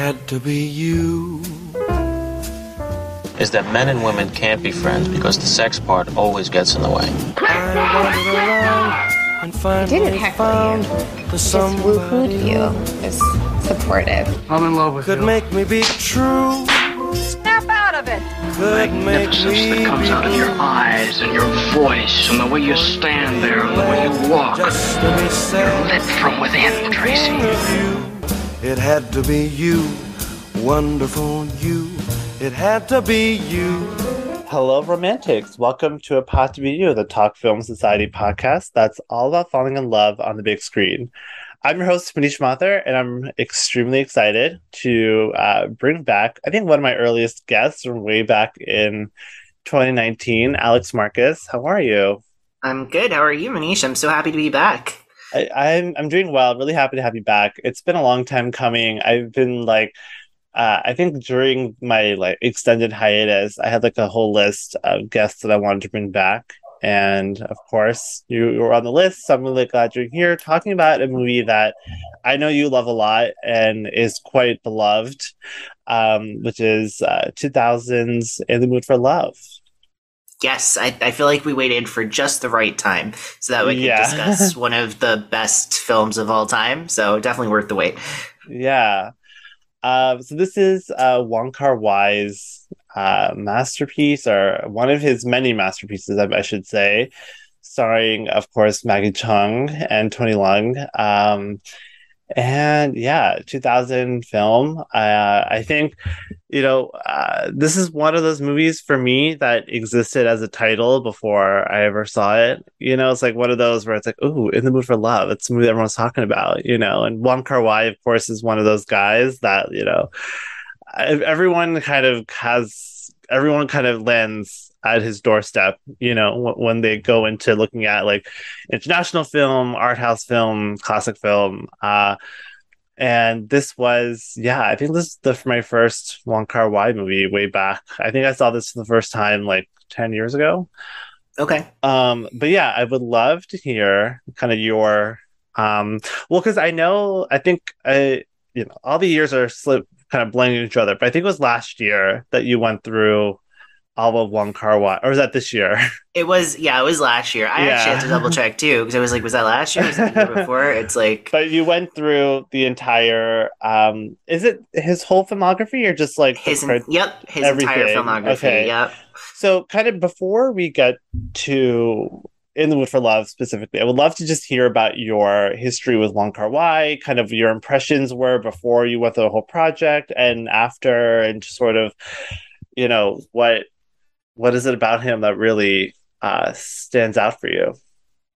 had to be you. Is that men and women can't be friends because the sex part always gets in the way. I wandered around and finally didn't heckle found you. the Just someone woo-hooed you. Is supportive. I'm in love with could you. make me be true. Snap out of it. Could make magnificence me that comes out of your eyes and your voice and the way you stand there and the way you walk. Just to be sad. Lit from within, Tracy. Of you. It had to be you, wonderful you. It had to be you. Hello, romantics. Welcome to It Pod to Be You, the Talk Film Society podcast that's all about falling in love on the big screen. I'm your host, Manish Mathur, and I'm extremely excited to uh, bring back, I think, one of my earliest guests from way back in 2019, Alex Marcus. How are you? I'm good. How are you, Manish? I'm so happy to be back. I, I'm I'm doing well. Really happy to have you back. It's been a long time coming. I've been like, uh, I think during my like extended hiatus, I had like a whole list of guests that I wanted to bring back, and of course, you, were on the list. So I'm really glad you're here talking about a movie that I know you love a lot and is quite beloved, um, which is uh, 2000's In the Mood for Love. Yes, I, I feel like we waited for just the right time so that we could Yeah. discuss one of the best films of all time. So definitely worth the wait. Yeah. Um, so this is uh, Wong Kar Wai's uh, masterpiece, or one of his many masterpieces, I, I should say, starring, of course, Maggie Cheung and Tony Leung. Um, and yeah, 2000 film. Uh, I think, you know, uh, this is one of those movies for me that existed as a title before I ever saw it. You know, it's like one of those where it's like, ooh, in the mood for love. It's a movie everyone's talking about, you know. And Wong Kar Wai, of course, is one of those guys that, you know, everyone kind of has, everyone kind of lands at his doorstep, you know, when they go into looking at like international film, art house film, classic film. Uh, and this was, yeah, I think this is the my first Wong Kar Wai movie way back. I think I saw this for the first time like ten years ago. Okay. Um, but yeah, I would love to hear kind of your, um, well, because I know, I think, I, you know, all the years are slip kind of blending each other. But I think it was last year that you went through all of Wong Kar Wai, or was that this year? It was, yeah, it was last year. I actually had to double check too because I was like, was that last year? Was that the year before? It's like, but you went through the entire. Um, is it his whole filmography or just like his, part- yep, his entire filmography. Okay. Yep. So, kind of before we get to In the Mood for Love specifically, I would love to just hear about your history with Wong Kar Wai, kind of your impressions were before you went through the whole project and after, and just sort of, you know, what what is it about him that really uh, stands out for you?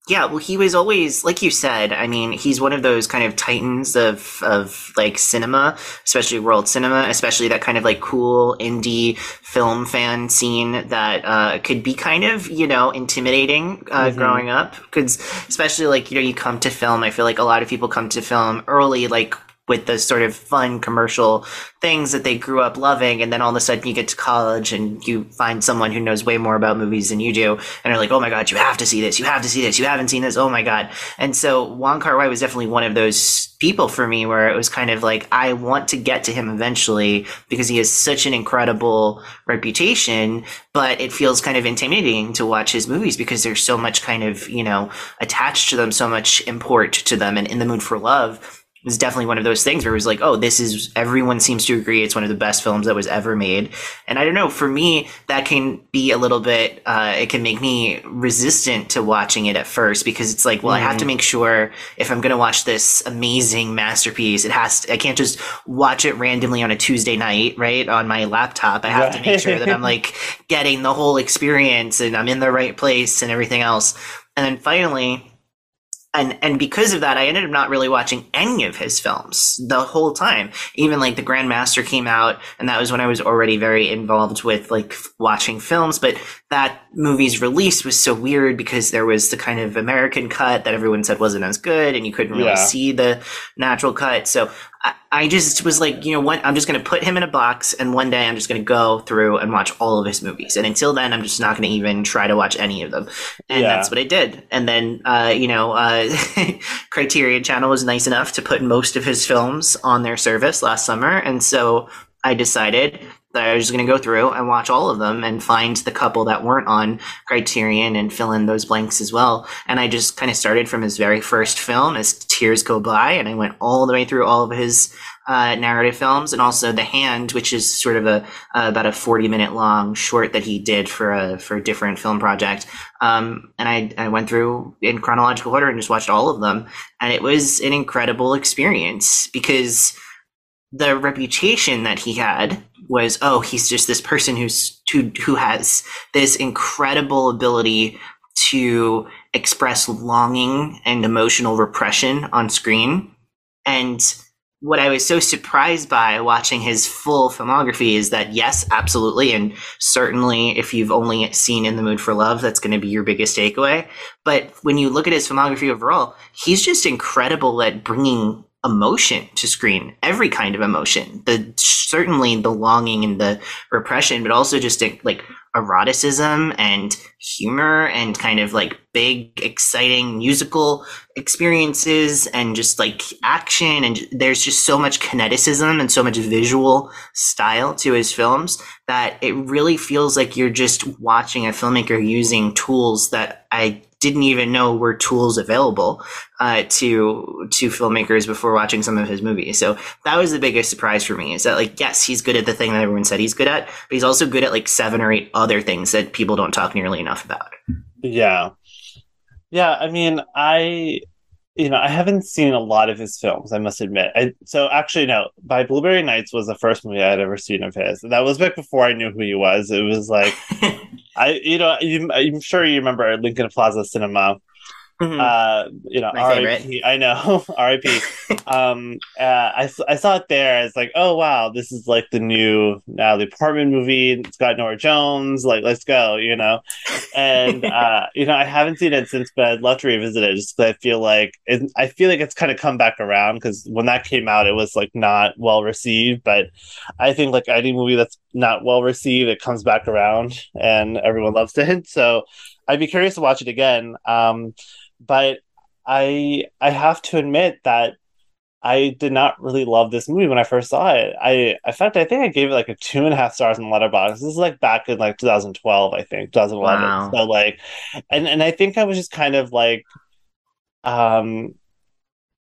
Yeah, well, he was always, like you said, I mean, he's one of those kind of titans of, of like cinema, especially world cinema, especially that kind of like cool indie film fan scene that uh, could be kind of, you know, intimidating uh, Mhm. growing up. Because, especially like, you know, you come to film, I feel like a lot of people come to film early, like, with the sort of fun commercial things that they grew up loving and then all of a sudden you get to college and you find someone who knows way more about movies than you do and are like oh my god you have to see this you have to see this you haven't seen this oh my god. And so Wong Kar Wai was definitely one of those people for me where it was kind of like I want to get to him eventually because he has such an incredible reputation but it feels kind of intimidating to watch his movies because there's so much kind of you know attached to them so much import to them and in the mood for love was definitely one of those things where it was like, oh, this is everyone seems to agree it's one of the best films that was ever made. And I don't know, for me, that can be a little bit, uh, it can make me resistant to watching it at first because it's like, well, I have to make sure if I'm going to watch this amazing masterpiece, it has to, I can't just watch it randomly on a Tuesday night, right? On my laptop. I have to make sure that I'm like getting the whole experience and I'm in the right place and everything else. And then finally, and and because of that, I ended up not really watching any of his films the whole time. Even like the Grandmaster came out, and that was when I was already very involved with like f- watching films. But that movie's release was so weird because there was the kind of American cut that everyone said wasn't as good, and you couldn't really Yeah. see the natural cut. So I, I just was like, you know what? I'm just going to put him in a box, and one day I'm just going to go through and watch all of his movies. And until then, I'm just not going to even try to watch any of them. And Yeah. that's what I did. And then, uh, you know, uh, Criterion Channel was nice enough to put most of his films on their service last summer, and so I decided I was going to go through and watch all of them and find the couple that weren't on Criterion and fill in those blanks as well. And I just kind of started from his very first film as Tears Go By, and I went all the way through all of his uh, narrative films, and also The Hand, which is sort of a uh, about a forty minute long short that he did for a for a different film project. Um, and I I went through in chronological order and just watched all of them, and it was an incredible experience because the reputation that he had was oh he's just this person who's who, who has this incredible ability to express longing and emotional repression on screen. And what i was so surprised by watching his full filmography is that yes absolutely. And certainly if you've only seen in the mood for love that's going to be your biggest takeaway. But when you look at his filmography overall he's just incredible at bringing emotion to screen every kind of emotion. The certainly the longing and the repression but also just like eroticism and humor and kind of like big exciting musical experiences and just like action and there's just so much kineticism and so much visual style to his films that it really feels like you're just watching a filmmaker using tools that I didn't even know were tools available uh, to to filmmakers before watching some of his movies. So that was the biggest surprise for me is that like yes, he's good at the thing that everyone said he's good at, but he's also good at like seven or eight other things that people don't talk nearly enough about. Yeah. Yeah, I mean, I you know, I haven't seen a lot of his films, I must admit. I, so actually no, My Blueberry Nights was the first movie I had ever seen of his. And that was back before I knew who he was. It was like I you know, you, I'm sure you remember Lincoln Plaza Cinema. Mhm. Uh, you know, RIP. I know, RIP. um, uh, I, s- I saw it there. It's like, oh wow, this is like the new Natalie Portman movie. It's got Norah Jones. Like, let's go, you know. And uh, you know, I haven't seen it since, but I'd love to revisit it just because I feel like it, I feel like it's kind of come back around because when that came out, it was like not well received. But I think like any movie that's not well received, it comes back around and everyone loves it. So I'd be curious to watch it again. Um, but I I have to admit that I did not really love this movie when I first saw it. I in fact I think I gave it like a two and a half stars in Letterboxd. This is like back in like 2012, I think 2011. Wow. So like, and and I think I was just kind of like, um,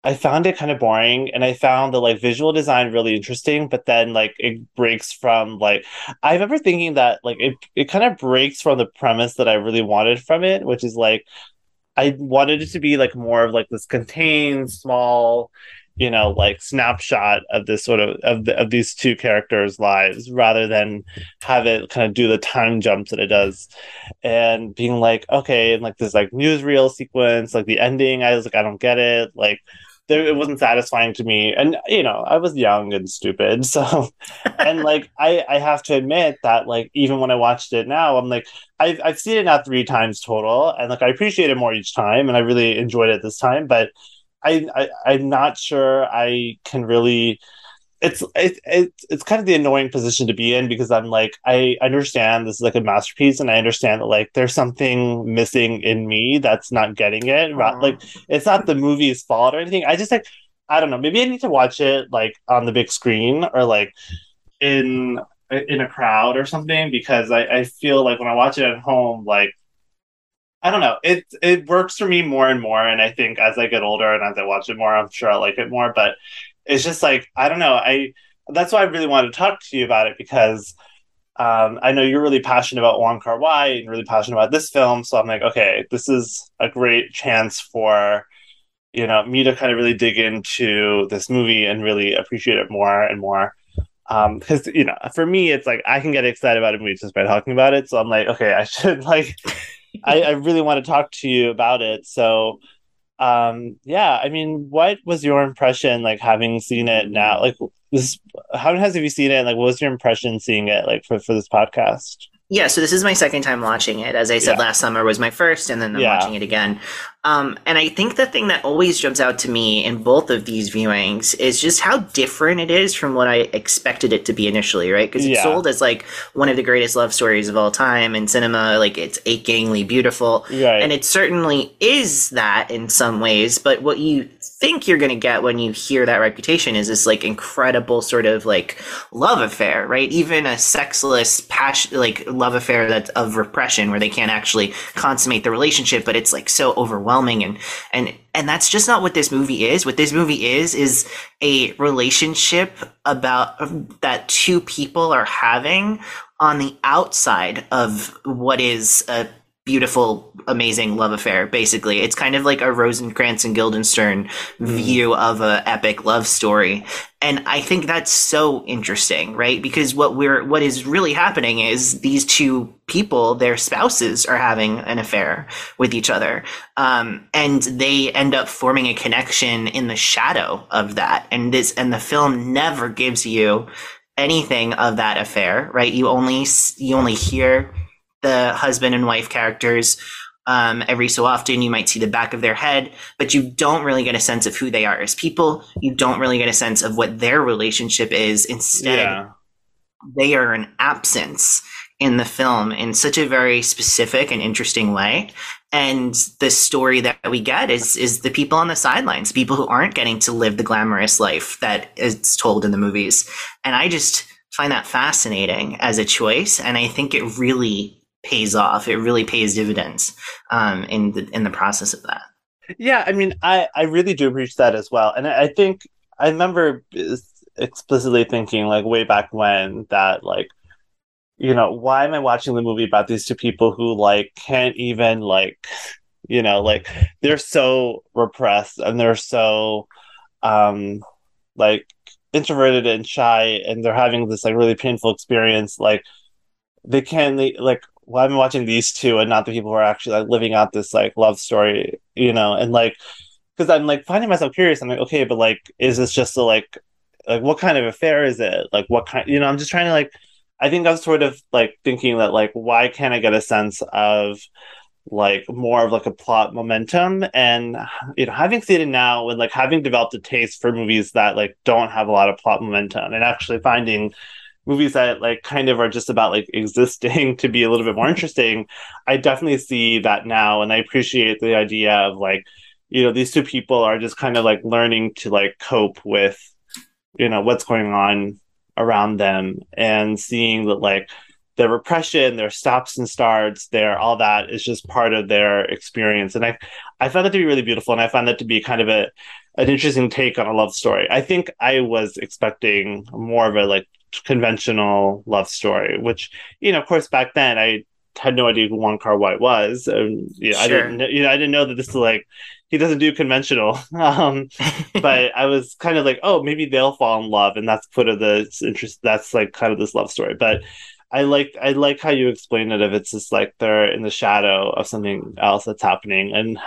I found it kind of boring, and I found the like visual design really interesting, but then like it breaks from like I remember thinking that like it it kind of breaks from the premise that I really wanted from it, which is like I wanted it to be like more of like this contained, small, you know, like snapshot of this sort of of, the, of these two characters' lives, rather than have it kind of do the time jumps that it does, and being like, okay, and like this like newsreel sequence, like the ending, I was like, I don't get it, like. There, it wasn't satisfying to me, and you know I was young and stupid, so and like I, I have to admit that like even when I watched it now, I'm like I've I've seen it now three times total, and like I appreciate it more each time, and I really enjoyed it this time. But I, I I'm not sure I can really. It's it, it it's kind of the annoying position to be in because I'm like I understand this is like a masterpiece and I understand that like there's something missing in me that's not getting it. Like it's not the movie's fault or anything. I just like I don't know. Maybe I need to watch it like on the big screen or like in in a crowd or something because I, I feel like when I watch it at home, like I don't know, it it works for me more and more. And I think as I get older and as I watch it more, I'm sure I'll like it more. But it's just like I don't know. I that's why I really wanted to talk to you about it because um, I know you're really passionate about Wong Kar Wai and really passionate about this film. So I'm like, okay, this is a great chance for you know me to kind of really dig into this movie and really appreciate it more and more um because you know for me it's like i can get excited about a movie just by talking about it so i'm like okay i should like I, I really want to talk to you about it so um yeah i mean what was your impression like having seen it now like this how many times have you seen it and like what was your impression seeing it like for for this podcast Yeah, so this is my second time watching it. As I said, Yeah. last summer was my first, and then I'm Yeah. watching it again. Um, and I think the thing that always jumps out to me in both of these viewings is just how different it is from what I expected it to be initially, right? Because it's Yeah. sold as like one of the greatest love stories of all time in cinema, like it's achingly beautiful. Right. And it certainly is that in some ways, but what you think you're going to get when you hear that reputation is this like incredible sort of like love affair, right? Even a sexless passion, like love affair that's of repression where they can't actually consummate the relationship, but it's like so overwhelming and, and, and that's just not what this movie is. What this movie is, is a relationship about um, that two people are having on the outside of what is a beautiful, amazing love affair. Basically, it's kind of like a Rosencrantz and Guildenstern view of a epic love story, and I think that's so interesting, right? Because what we're what is really happening is these two people, their spouses, are having an affair with each other, um, and they end up forming a connection in the shadow of that. And this and the film never gives you anything of that affair, right? You only you only hear the husband and wife characters. Um, every so often, you might see the back of their head, but you don't really get a sense of who they are as people. You don't really get a sense of what their relationship is. Instead, yeah. they are an absence in the film in such a very specific and interesting way. And the story that we get is is the people on the sidelines, people who aren't getting to live the glamorous life that is told in the movies. And I just find that fascinating as a choice, and I think it really pays off. It really pays dividends um, in the in the process of that. Yeah, I mean, I I really do appreciate that as well, and I, I think I remember explicitly thinking like way back when that like, you know, why am I watching the movie about these two people who like can't even like, you know, like they're so repressed and they're so, um, like introverted and shy, and they're having this like really painful experience, like they can't like why am I watching these two and not the people who are actually like living out this like love story, you know? And like, because I'm like finding myself curious. I'm like, okay, but like, is this just a like, like what kind of affair is it? Like, what kind? You know, I'm just trying to like. I think I'm sort of like thinking that like, why can't I get a sense of like more of like a plot momentum and you know having seen it now and like having developed a taste for movies that like don't have a lot of plot momentum and actually finding movies that like kind of are just about like existing to be a little bit more interesting i definitely see that now and i appreciate the idea of like you know these two people are just kind of like learning to like cope with you know what's going on around them and seeing that like their repression their stops and starts their all that is just part of their experience. And i i found that to be really beautiful and i found that to be kind of a an interesting take on a love story. I think i was expecting more of a like conventional love story, which you know, of course, back then I had no idea who Wong Kar Wai was. And, you know, I didn't, you know, I didn't know that this is like he doesn't do conventional. Um, but I was kind of like, oh, maybe they'll fall in love, and that's part of the interest. That's like kind of this love story, but. I like I like how you explain it if it's just like they're in the shadow of something else that's happening and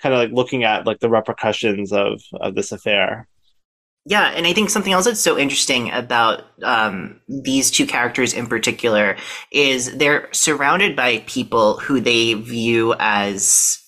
kind of like looking at like the repercussions of of this affair. Yeah, and I think something else that's so interesting about um, these two characters in particular is they're surrounded by people who they view as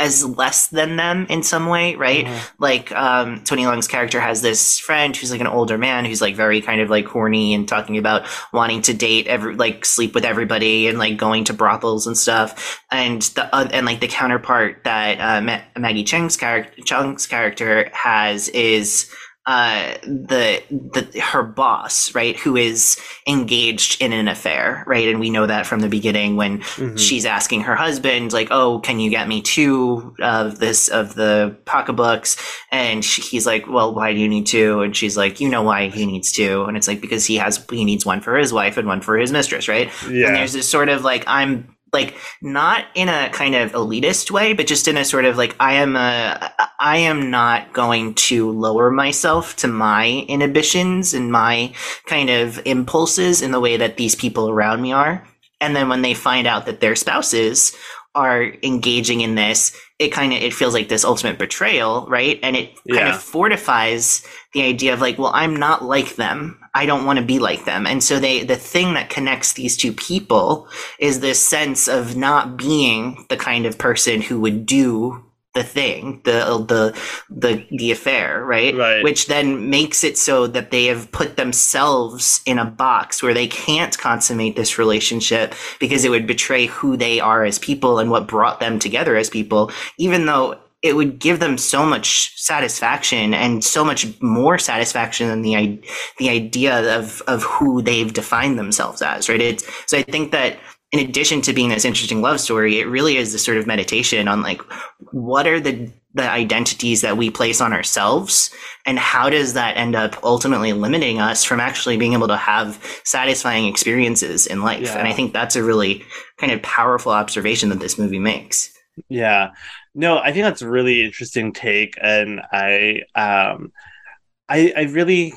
as less than them in some way, right? Like um, Tony Leung's character has this friend who's like an older man who's like very kind of like horny and talking about wanting to date every like sleep with everybody and like going to brothels and stuff. And the uh, and like the counterpart that uh, Ma- Maggie Cheung's character Cheung's character has is uh the the her boss right who is engaged in an affair right? And we know that from the beginning when Mhm. she's asking her husband like oh can you get me two of this of the pocketbooks? And she, he's like well why do you need two? And she's like you know why he needs two. And it's like because he has he needs one for his wife and one for his mistress right? Yeah. and there's this sort of like i'm like not in a kind of elitist way but just in a sort of like i am a i am not going to lower myself to my inhibitions and my kind of impulses in the way that these people around me are. And then when they find out that their spouses are engaging in this it kind of it feels like this ultimate betrayal right? And it kind Yeah. of fortifies the idea of like well i'm not like them. I don't want to be like them. And so they the thing that connects these two people is this sense of not being the kind of person who would do the thing, the the the the affair, right? Right. Which then makes it so that they have put themselves in a box where they can't consummate this relationship because it would betray who they are as people and what brought them together as people, even though it would give them so much satisfaction and so much more satisfaction than the the idea of of who they've defined themselves as, right? It's so I think that in addition to being this interesting love story, it really is this sort of meditation on like what are the the identities that we place on ourselves and how does that end up ultimately limiting us from actually being able to have satisfying experiences in life Yeah. and i think that's a really kind of powerful observation that this movie makes Yeah. No, I think that's a really interesting take and I um I I really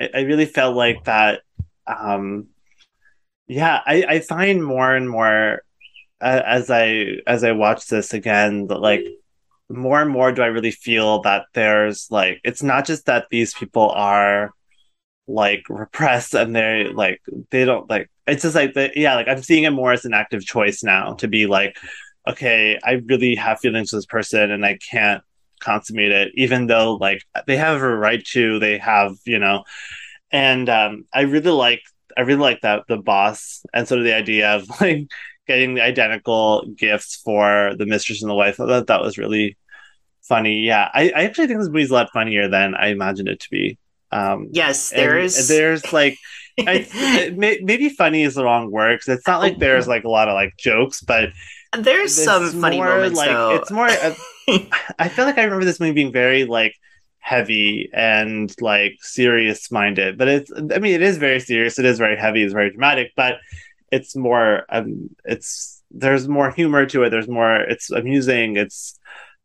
I I really felt like that um yeah, I I find more and more uh, as I as I watch this again that like more and more do I really feel that there's like it's not just that these people are like repressed and they're like they don't like it's just like the yeah like I'm seeing it more as an active choice now to be like okay I really have feelings for this person and I can't consummate it even though like they have a right to they have you know and um I really like I really like that the boss and sort of the idea of like getting the identical gifts for the mistress and the wife. I thought that was really funny. Yeah, I, I actually think this movie's a lot funnier than I imagined it to be. Um, yes there is. there's like I, it may, maybe funny is the wrong word 'cause it's not like there's like a lot of like jokes, but there's some funny more moments like though it's more. Uh, I feel like I remember this movie being very like heavy and like serious minded, but it's. I mean, it is very serious. It is very heavy. It's very dramatic, but it's more. Um, it's there's more humor to it. There's more. It's amusing. It's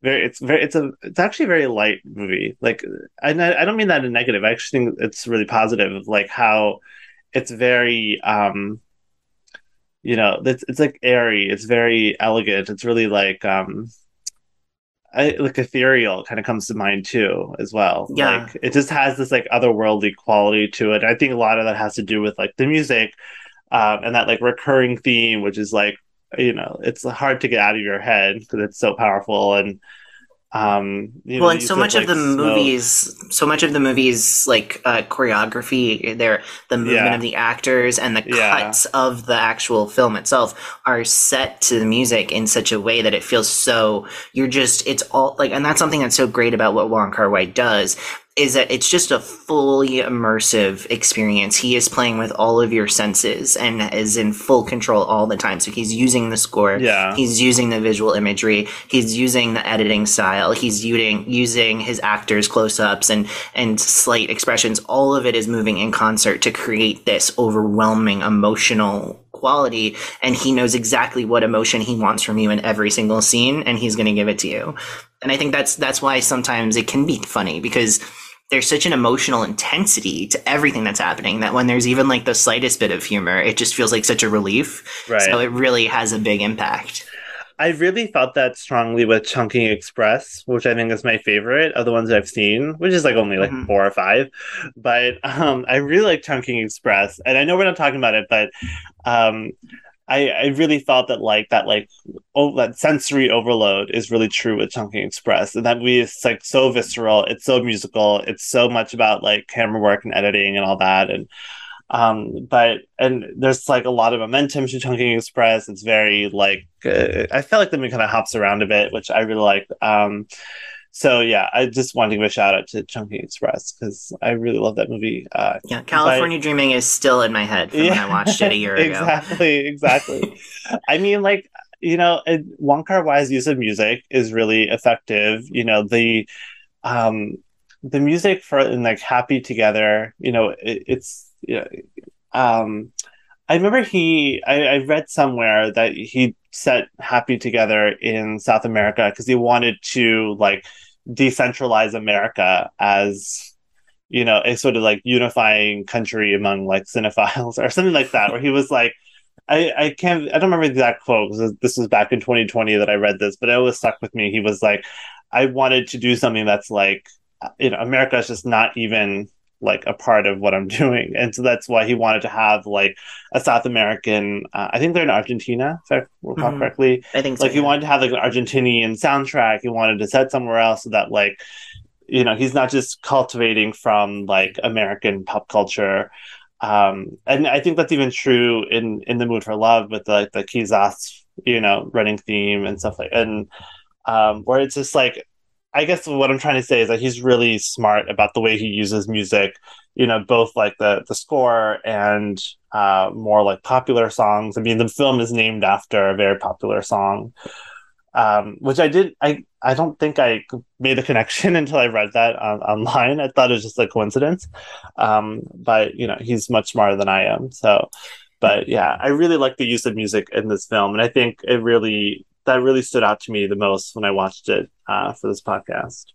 very. It's very. It's a. It's actually a very light movie. Like, and I, I don't mean that in negative. I actually think it's really positive. Of like how it's very. um you know it's it's like airy it's very elegant it's really like um I, like ethereal kind of comes to mind too as well Yeah. like it just has this like otherworldly quality to it i think a lot of that has to do with like the music um and that like recurring theme which is like you know it's hard to get out of your head because it's so powerful and um you know, well and so much of like, the smoke. movies so much of the movies like uh, choreography there the movement Yeah. of the actors and the Yeah. cuts of the actual film itself are set to the music in such a way that it feels so you're just it's all like and that's something that's so great about what Wong Kar Wai does is that it's just a fully immersive experience. He is playing with all of your senses and is in full control all the time. So he's using the score. Yeah. He's using the visual imagery. He's using the editing style. He's using using his actors close ups and and slight expressions. All of it is moving in concert to create this overwhelming emotional quality. And he knows exactly what emotion he wants from you in every single scene, and he's going to give it to you. And I think that's that's why sometimes it can be funny because there's such an emotional intensity to everything that's happening that when there's even like the slightest bit of humor, it just feels like such a relief. Right. So it really has a big impact. I really felt that strongly with Chungking Express, which I think is my favorite of the ones I've seen, which is like only like Mhm. four or five. But um, I really like Chungking Express, and I know we're not talking about it, but um, I, I really felt that like that like oh that sensory overload is really true with Chungking Express, and that we is like so visceral. It's so musical. It's so much about like camera work and editing and all that, and um but and there's like a lot of momentum to chungking express. It's very like uh, i feel like the movie kind of hops around a bit which i really like. Um so yeah i just wanted to give a shout out to chungking express because i really love that movie uh Yeah, California Dreaming is still in my head from when I watched it a year ago. exactly exactly. I mean like you know it, Wong Kar Wai's use of music is really effective. You know the um the music for in like happy together you know it, it's know, um i remember he I, I read somewhere that he set happy together in south america because he wanted to like decentralize america as you know a sort of like unifying country among like cinephiles or something like that where he was like I, I can't I don't remember the exact quote 'cause this was back in 2020 that I read this, but it always stuck with me. He was like, I wanted to do something that's like, you know, America is just not even like a part of what I'm doing, and so that's why he wanted to have like a South American. Uh, I think they're in Argentina, if I recall Mhm. correctly. I think so. Like he wanted to have like an Argentinian soundtrack. He wanted to set somewhere else so that like you know he's not just cultivating from like American pop culture. Um, and I think that's even true in in the Mood for Love with the the Quizás, you know, running theme and stuff like and um, where it's just like I guess what I'm trying to say is that he's really smart about the way he uses music, you know, both like the the score and uh, more like popular songs. I mean, the film is named after a very popular song, um, which I did. I I don't think I made the connection until I read that on, online. I thought it was just a coincidence, um, but you know, he's much smarter than I am. So, but yeah, I really like the use of music in this film, and I think it really that really stood out to me the most when I watched it uh, for this podcast.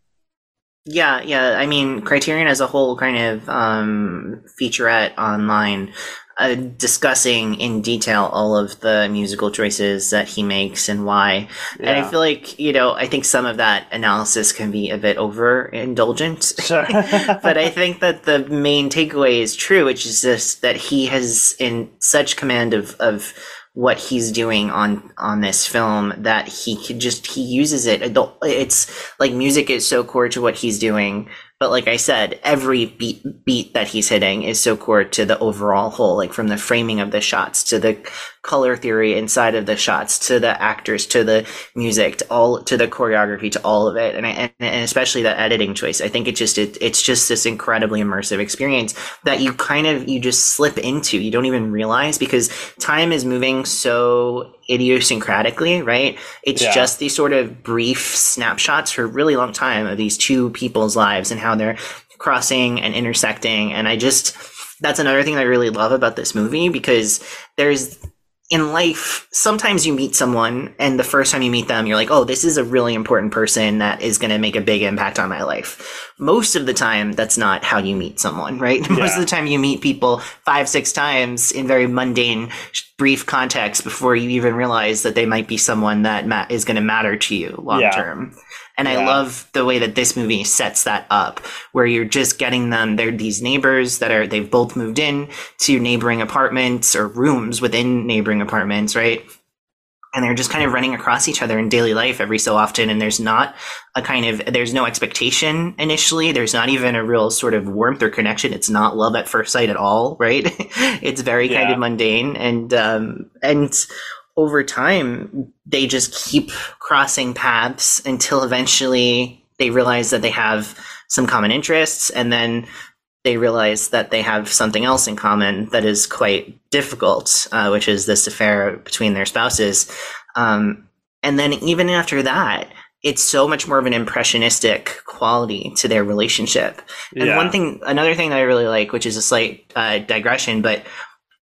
Yeah, yeah. I mean, Criterion as a whole kind of um, featurette online uh, discussing in detail all of the musical choices that he makes and why. And I feel like, you know, I think some of that analysis can be a bit overindulgent. Sure. but I think that the main takeaway is true, which is just that he has in such command of, of what he's doing on on this film that he could just he uses it. It It's like music is so core to what he's doing, but like I said, every beat beat that he's hitting is so core to the overall whole. Like from the framing of the shots to the color theory inside of the shots to the actors to the music to all to the choreography to all of it and I, and, and especially that editing choice i think it just it, it's just this incredibly immersive experience that you kind of you just slip into you don't even realize because time is moving so idiosyncratically right it's Yeah. just these sort of brief snapshots for a really long time of these two people's lives and how they're crossing and intersecting and i just that's another thing that i really love about this movie because there's in life, sometimes you meet someone, and the first time you meet them, you're like, oh, this is a really important person that is going to make a big impact on my life. Most of the time, that's not how you meet someone, right? Most of the time, you meet people five, six times in very mundane, brief context before you even realize that they might be someone that ma- is going to matter to you long Yeah. And I love the way that this movie sets that up, where you're just getting them. They're these neighbors that are, they've both moved in to neighboring apartments or rooms within neighboring apartments, right? And they're just kind of running across each other in daily life every so often. And there's not a kind of, there's no expectation initially. There's not even a real sort of warmth or connection. It's not love at first sight at all, right? it's very kind of mundane. And, um, and, over time, they just keep crossing paths until eventually they realize that they have some common interests, and then they realize that they have something else in common that is quite difficult, uh, which is this affair between their spouses. Um, and then even after that, it's so much more of an impressionistic quality to their relationship. And Yeah. one thing, another thing that I really like, which is a slight uh, digression, but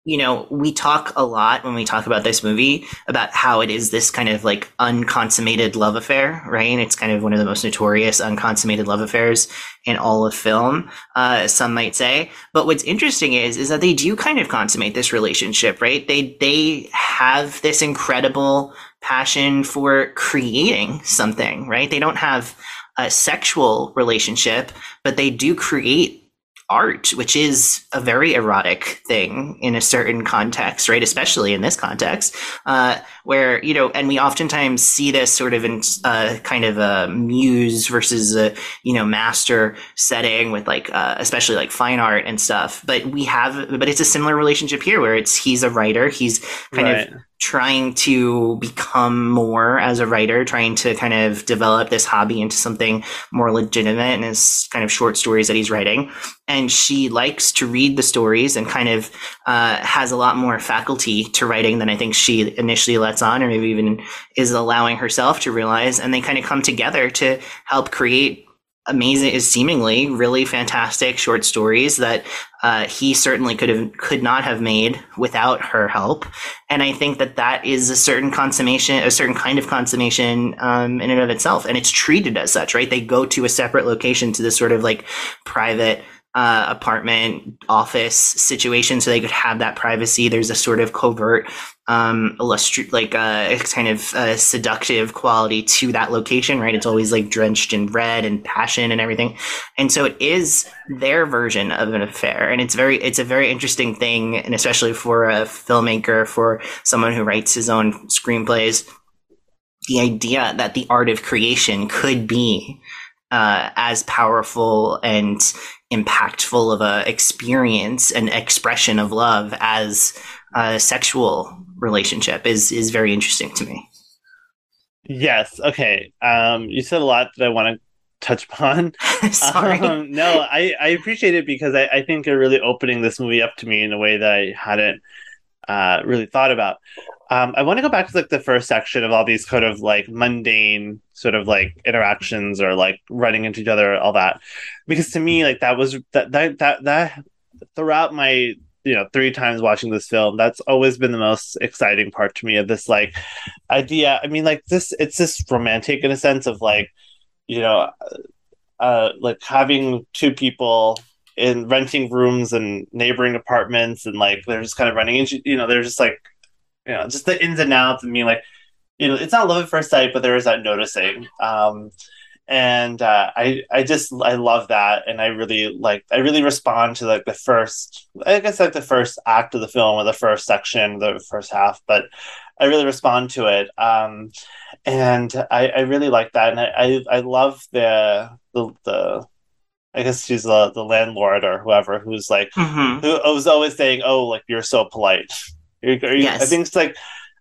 you know, we talk a lot when we talk about this movie about how it is this kind of like unconsummated love affair, right? And it's kind of one of the most notorious unconsummated love affairs in all of film, uh, some might say. But what's interesting is, is that they do kind of consummate this relationship, right? They, they have this incredible passion for creating something, right? They don't have a sexual relationship, but they do create art, which is a very erotic thing in a certain context, right? Especially in this context, uh, where, you know, and we oftentimes see this sort of in uh, kind of a muse versus a, you know, master setting with like, uh, especially like fine art and stuff. But we have, but it's a similar relationship here where it's, he's a writer, he's kind Right. of trying to become more as a writer, trying to kind of develop this hobby into something more legitimate in his kind of short stories that he's writing. And she likes to read the stories and kind of uh, has a lot more faculty to writing than I think she initially lets on, or maybe even is allowing herself to realize. And they kind of come together to help create amazing is seemingly really fantastic short stories that uh, he certainly could have could not have made without her help. And i think that that is a certain consummation a certain kind of consummation um, in and of itself. And it's treated as such right? They go to a separate location to this sort of like private uh, apartment office situation so they could have that privacy. There's a sort of covert, um, illustri- like a uh, kind of uh, seductive quality to that location, right? It's always like drenched in red and passion and everything, and so it is their version of an affair, and it's very, it's a very interesting thing, and especially for a filmmaker, for someone who writes his own screenplays, the idea that the art of creation could be uh, as powerful and impactful of a experience and expression of love as a sexual relationship is is very interesting to me. Yes. Okay. Um, you said a lot that I want to touch upon. Sorry. Um, no, I, I appreciate it because I, I think you're really opening this movie up to me in a way that I hadn't uh, really thought about. Um, I want to go back to like the first section of all these kind of like mundane sort of like interactions or like running into each other, all that, because to me like that was that that that that throughout my you know three times watching this film that's always been the most exciting part to me of this like idea. I mean like this it's just romantic in a sense of like you know uh like having two people in renting rooms and neighboring apartments and like they're just kind of running into you know they're just like you know, just the ins and outs and being like, you know, it's not love at first sight, but there is that noticing. Um, and uh, I, I just, I love that, and I really like, I really respond to like the first, I guess like the first act of the film or the first section, the first half, but I really respond to it. Um, and I, I really like that, and I, I, I love the, the, the I guess she's the the landlord or whoever who's like Mhm. who was always saying, "Oh, like you're so polite." You're, are you- Yes. I think it's like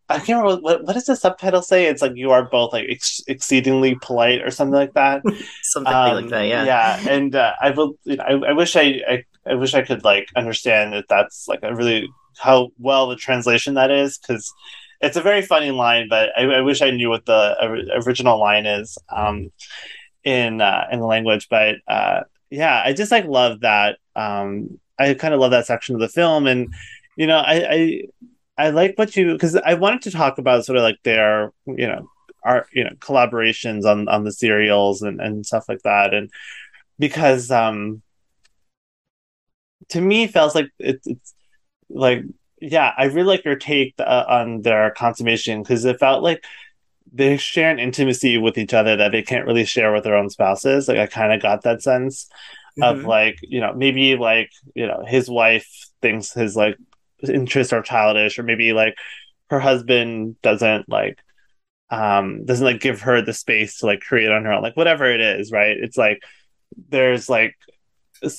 I can't remember what what does the subtitle say. It's like you are both like ex- exceedingly polite or something like that. Something Um, like that, yeah. yeah. And uh, I will. You know, I, I wish I, I I wish I could like understand that that's like a really how well the translation that is because it's a very funny line, but I, I wish I knew what the ori- original line is um, in uh, in the language. But uh, yeah, I just like love that. Um, I kind of love that section of the film, and you know, I I, I like what you because I wanted to talk about sort of like their you know art you know collaborations on on the serials and and stuff like that, and because um to me it feels like it, it's like yeah i really like your take uh, on their consummation because it felt like they share an intimacy with each other that they can't really share with their own spouses like i kind of got that sense of Mhm. like you know maybe like you know his wife thinks his like interests are childish or maybe like her husband doesn't like um doesn't like give her the space to like create on her own like whatever it is right it's like there's like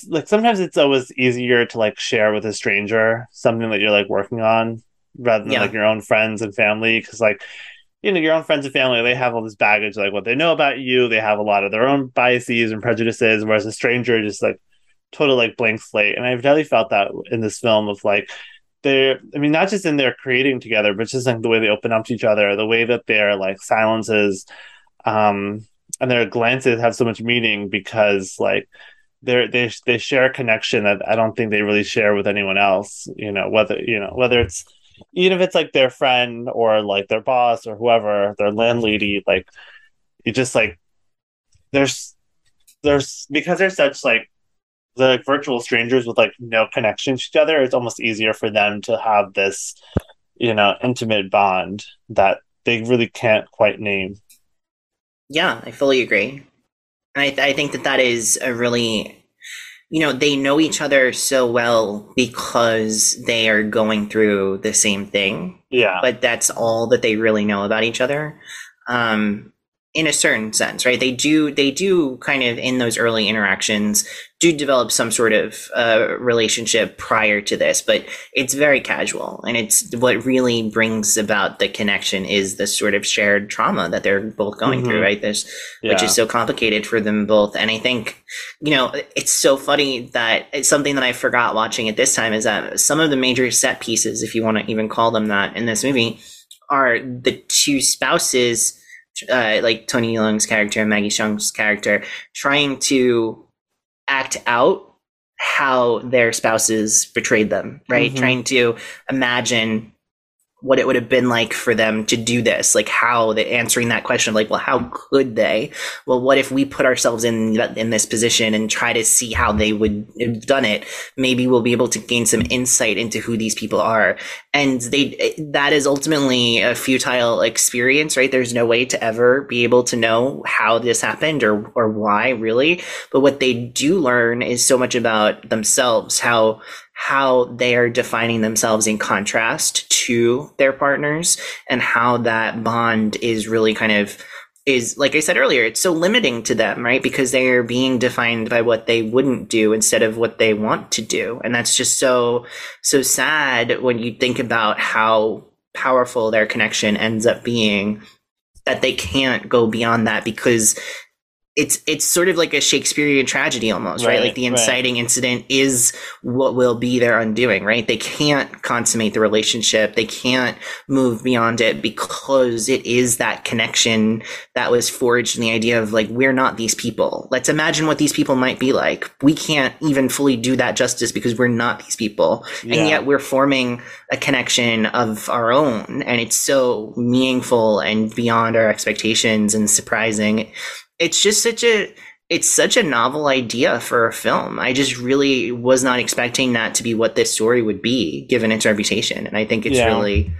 like sometimes it's always easier to like share with a stranger something that you're like working on rather than Yeah. like your own friends and family because like you know your own friends and family they have all this baggage like what they know about you they have a lot of their own biases and prejudices whereas a stranger just like total like blank slate and i've definitely felt that in this film of like they're i mean not just in their creating together but just like the way they open up to each other the way that their like silences um and their glances have so much meaning because like they're they they share a connection that I don't think they really share with anyone else. You know, whether you know whether it's even if it's like their friend or like their boss or whoever, their landlady, like you just like there's there's because they're such like the like, virtual strangers with like no connection to each other, it's almost easier for them to have this, you know, intimate bond that they really can't quite name. Yeah, I fully agree. I, th- I think that that is a really, you know, they know each other so well because they are going through the same thing, Yeah. but that's all that they really know about each other. Um, in a certain sense, right? They do, they do kind of in those early interactions do develop some sort of uh, relationship prior to this, but it's very casual. And it's what really brings about the connection is this sort of shared trauma that they're both going Mhm. through, right? This which is so complicated for them both. And I think, you know, it's so funny that it's something that I forgot watching at this time is that some of the major set pieces, if you want to even call them that, in this movie, are the two spouses, uh, like Tony Leung's character and Maggie Cheung's character, trying to act out how their spouses betrayed them, right? Mhm. Trying to imagine what it would have been like for them to do this like how they answering that question of like well how could they? Well what if we put ourselves in in this position and try to see how they would have done it? Maybe we'll be able to gain some insight into who these people are. And they that is ultimately a futile experience right? There's no way to ever be able to know how this happened or or why really. But what they do learn is so much about themselves how how they are defining themselves in contrast to their partners and how that bond is really kind of is like I said earlier, it's so limiting to them, right? Because they are being defined by what they wouldn't do instead of what they want to do. And that's just so so sad when you think about how powerful their connection ends up being that they can't go beyond that because it's it's sort of like a Shakespearean tragedy almost, right? Right, Like the right. inciting incident is what will be their undoing, right? They can't consummate the relationship. They can't move beyond it because it is that connection that was forged in the idea of like we're not these people. Let's imagine what these people might be like. We can't even fully do that justice because we're not these people. Yeah. And yet we're forming a connection of our own and it's so meaningful and beyond our expectations and surprising it's just such a it's such a novel idea for a film. I just really was not expecting that to be what this story would be, given its reputation. And I think it's Yeah. really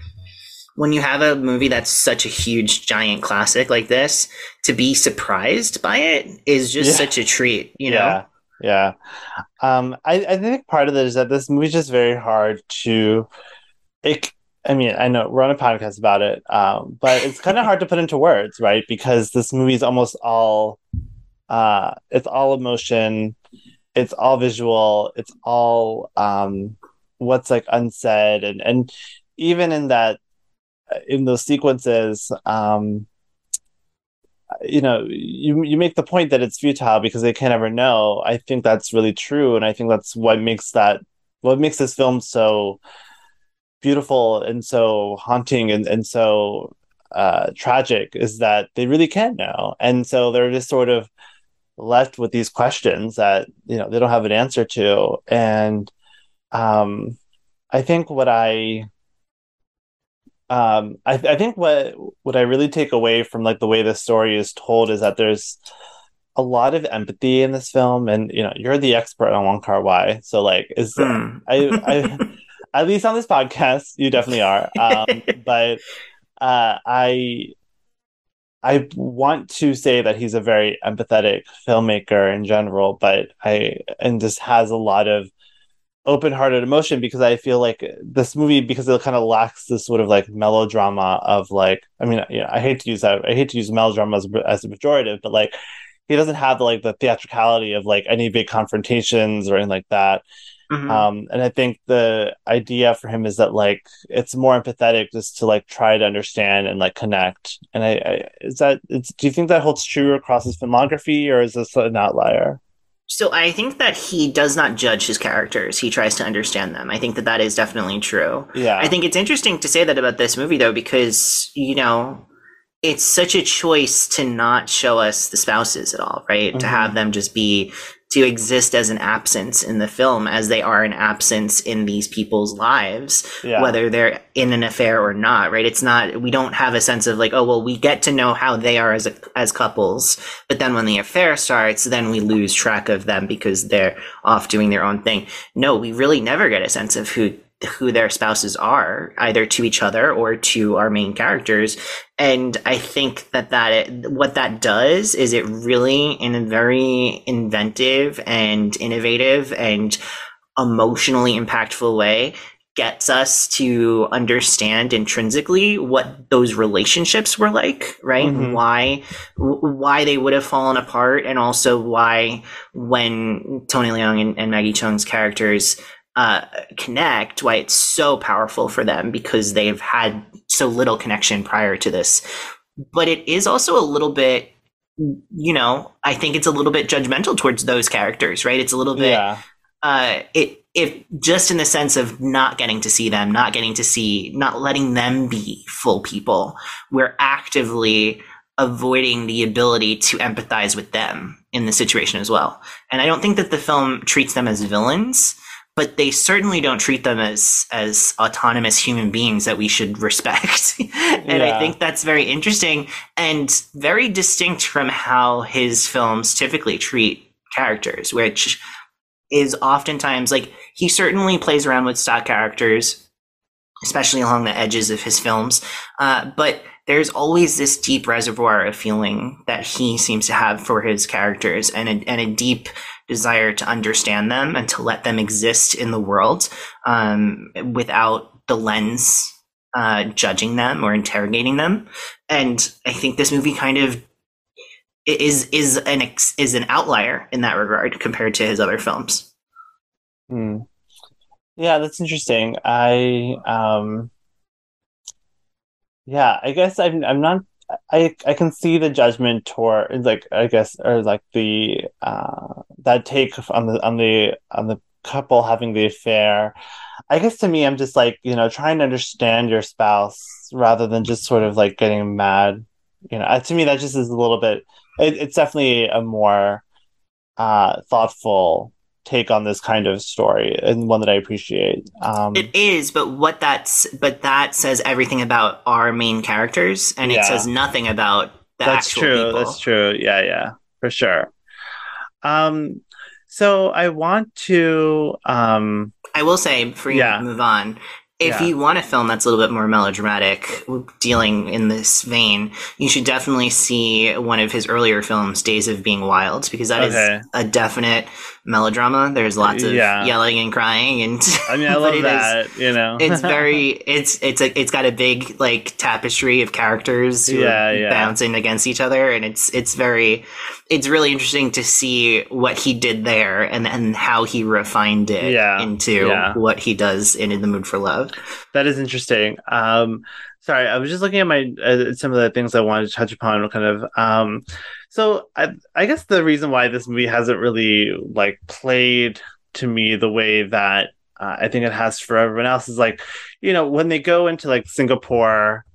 when you have a movie that's such a huge giant classic like this, to be surprised by it is just Yeah. such a treat, you know? Yeah, yeah. Um, I, I think part of it is that this movie's just very hard to. It, I mean, I know we're on a podcast about it, um, but it's kind of hard to put into words, right? Because this movie is almost all, uh, it's all emotion, it's all visual, it's all um, what's like unsaid, and and even in that, in those sequences, um, you know you you make the point that it's futile because they can't ever know i think that's really true and i think that's what makes that what makes this film so beautiful and so haunting and, and so uh tragic is that they really can't know. And so they're just sort of left with these questions that you know they don't have an answer to. And um i think what i um I, I think what what i really take away from like the way this story is told is that there's a lot of empathy in this film. And you know you're the expert on Wong Kar Wai so like is Hmm. I, I at least on this podcast you definitely are. Um but uh I I want to say that he's a very empathetic filmmaker in general but I and just has a lot of open-hearted emotion because I feel like this movie because it kind of lacks this sort of like melodrama of like I mean you know, I hate to use that I hate to use melodrama as, as a pejorative but like he doesn't have like the theatricality of like any big confrontations or anything like that Mhm. um and I think the idea for him is that like it's more empathetic just to like try to understand and like connect and I, I is that it's do you think that holds true across his filmography or is this an outlier So I think that he does not judge his characters. He tries to understand them. I think that that is definitely true. yeah I think it's interesting to say that about this movie, though, because, you know, it's such a choice to not show us the spouses at all, right? To Mhm. have them just be, to exist as an absence in the film, as they are an absence in these people's lives, yeah whether they're in an affair or not, right? It's not, we don't have a sense of like, oh, well, we get to know how they are as, a, as couples, but then when the affair starts, then we lose track of them because they're off doing their own thing. No, we really never get a sense of who who their spouses are either to each other or to our main characters and i think that that it, what that does is it really in a very inventive and innovative and emotionally impactful way gets us to understand intrinsically what those relationships were like right Mhm. why why they would have fallen apart and also why when tony leung and, and maggie cheung's characters uh, connect why it's so powerful for them because they've had so little connection prior to this. But it is also a little bit you know i think it's a little bit judgmental towards those characters right? It's a little bit yeah. uh, it if just in the sense of not getting to see them, not getting to see, not letting them be full people, we're actively avoiding the ability to empathize with them in the situation as well. And I don't think that the film treats them as villains, but they certainly don't treat them as as autonomous human beings that we should respect. and Yeah. I think that's very interesting and very distinct from how his films typically treat characters, which is oftentimes like he certainly plays around with stock characters, especially along the edges of his films. Uh, but there's always this deep reservoir of feeling that he seems to have for his characters and a, and a deep desire to understand them and to let them exist in the world um, without the lens uh, judging them or interrogating them. And I think this movie kind of is is an ex, is an outlier in that regard compared to his other films. Hmm. Yeah, that's interesting. I um yeah, I guess I'm I'm not I I can see the judgment toward like I guess or like the uh that take on the on the on the couple having the affair. I guess to me I'm just like, you know, trying to understand your spouse rather than just sort of like getting mad. You know, to me that just is a little bit it, it's definitely a more uh thoughtful take on this kind of story and one that I appreciate. Um, It is, but what that's but that says everything about our main characters, and Yeah. it says nothing about the that's actual true. people. That's true. Yeah, yeah, for sure. Um, so I want to um, I will say before you Yeah. move on, if Yeah. you want a film that's a little bit more melodramatic, dealing in this vein, you should definitely see one of his earlier films, Days of Being Wild, because that is Okay. a definite melodrama. There's lots of Yeah. yelling and crying, and I mean, I love it is- you know, it's very it's it's a, it's got a big like tapestry of characters who Yeah, are yeah. bouncing against each other and it's it's very it's really interesting to see what he did there and and how he refined it Yeah, into what he does in In the Mood for Love. that is interesting. Um, sorry, I was just looking at my uh, some of the things I wanted to touch upon. Kind of. Um, so I, I guess the reason why this movie hasn't really like played to me the way that uh, I think it has for everyone else is like, you know, when they go into like Singapore,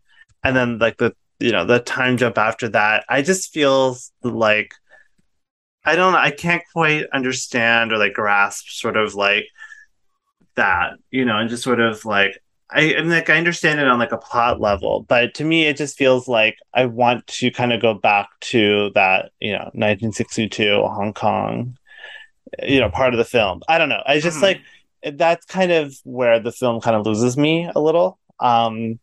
and then like the you know the time jump after that, I just feels like I don't I can't quite understand or like grasp sort of like that, you know, and just sort of like I, mean, like I understand it on like a plot level, but to me, it just feels like I want to kind of go back to that, you know, 1962 Hong Kong, you know, part of the film. I don't know. I just Mhm. like that's kind of where the film kind of loses me a little. Um,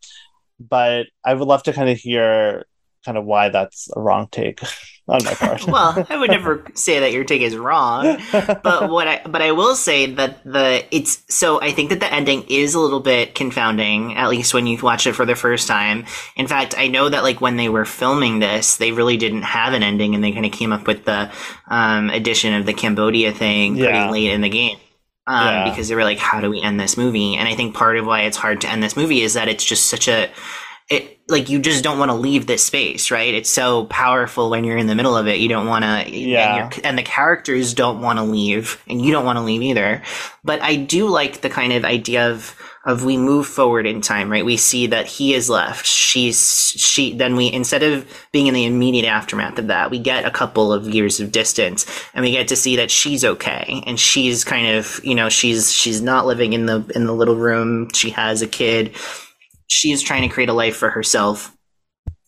but I would love to kind of hear kind of why that's a wrong take on my part. well, I would never say that your take is wrong. but what I but I will say that the it's so I think that the ending is a little bit confounding, at least when you watch it for the first time. In fact, I know that like when they were filming this, they really didn't have an ending, and they kind of came up with the um, addition of the Cambodia thing Yeah. pretty late in the game. Um, Yeah. Because they were like, "How do we end this movie?" And I think part of why it's hard to end this movie is that it's just such a it like you just don't want to leave this space, right? It's so powerful when you're in the middle of it. You don't want to, Yeah. and, and the characters don't want to leave, and you don't want to leave either. But I do like the kind of idea of of we move forward in time, right? We see that he is left. She's she. Then we instead of being in the immediate aftermath of that, we get a couple of years of distance, and we get to see that she's okay, and she's kind of you know she's she's not living in the in the little room. She has a kid she is trying to create a life for herself.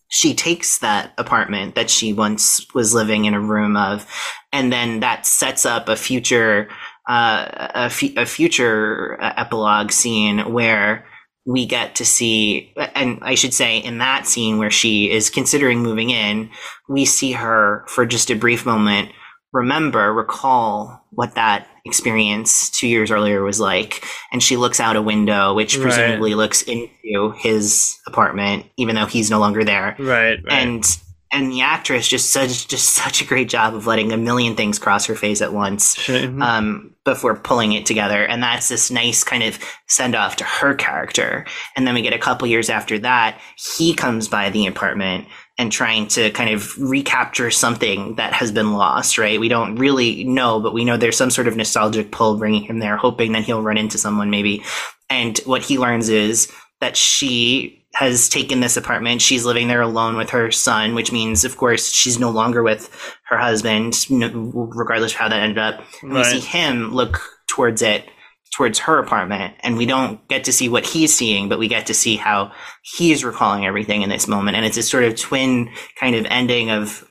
She takes that apartment that she once was living in a room of, and then that sets up a future, uh, a, future uh, epilogue scene where we get to see, and I should say, in that scene where she is considering moving in, we see her for just a brief moment remember, recall what that experience two years earlier was like. And she looks out a window, which Right. presumably looks into his apartment, even though he's no longer there. right, right. And and the actress just such just such a great job of letting a million things cross her face at once Should- um, before pulling it together. And that's this nice kind of send off to her character. And then we get a couple years after that, he comes by the apartment and trying to kind of recapture something that has been lost, right? We don't really know, but we know there's some sort of nostalgic pull bringing him there, hoping that he'll run into someone maybe. And what he learns is that she has taken this apartment. She's living there alone with her son, which means, of course, she's no longer with her husband, regardless of how that ended up. And we see him look towards it towards her apartment and we don't get to see what he's seeing but we get to see how he's recalling everything in this moment and it's a sort of twin kind of ending of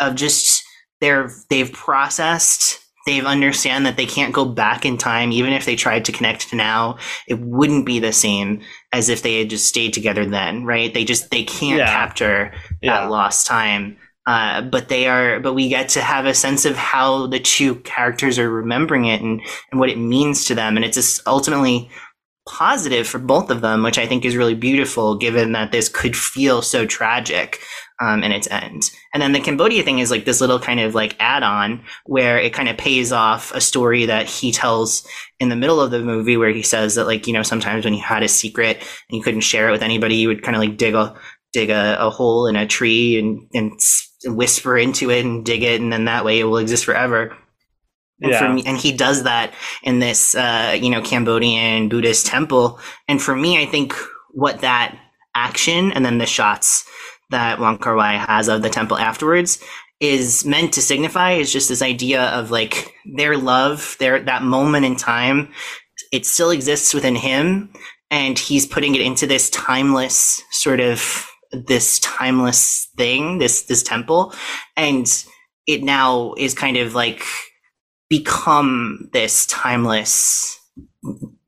of just they're they've processed they've understand that they can't go back in time even if they tried to connect to now it wouldn't be the same as if they had just stayed together then right they just they can't Yeah. capture Yeah. that lost time uh, but they are but we get to have a sense of how the two characters are remembering it and and what it means to them. And it's just ultimately positive for both of them which i think is really beautiful given that this could feel so tragic um, in its end. And then the cambodia thing is like this little kind of like add-on where it kind of pays off a story that he tells in the middle of the movie where he says that like you know sometimes when you had a secret and you couldn't share it with anybody you would kind of like dig a dig a, a hole in a tree and and whisper into it and dig it and then that way it will exist forever and for Yeah. me and he does that in this uh you know cambodian buddhist temple and for me i think what that action and then the shots that Wong Kar Wai has of the temple afterwards is meant to signify is just this idea of like their love, their that moment in time, it still exists within him, and he's putting it into this timeless sort of this timeless thing, this this temple, and it now is kind of like become this timeless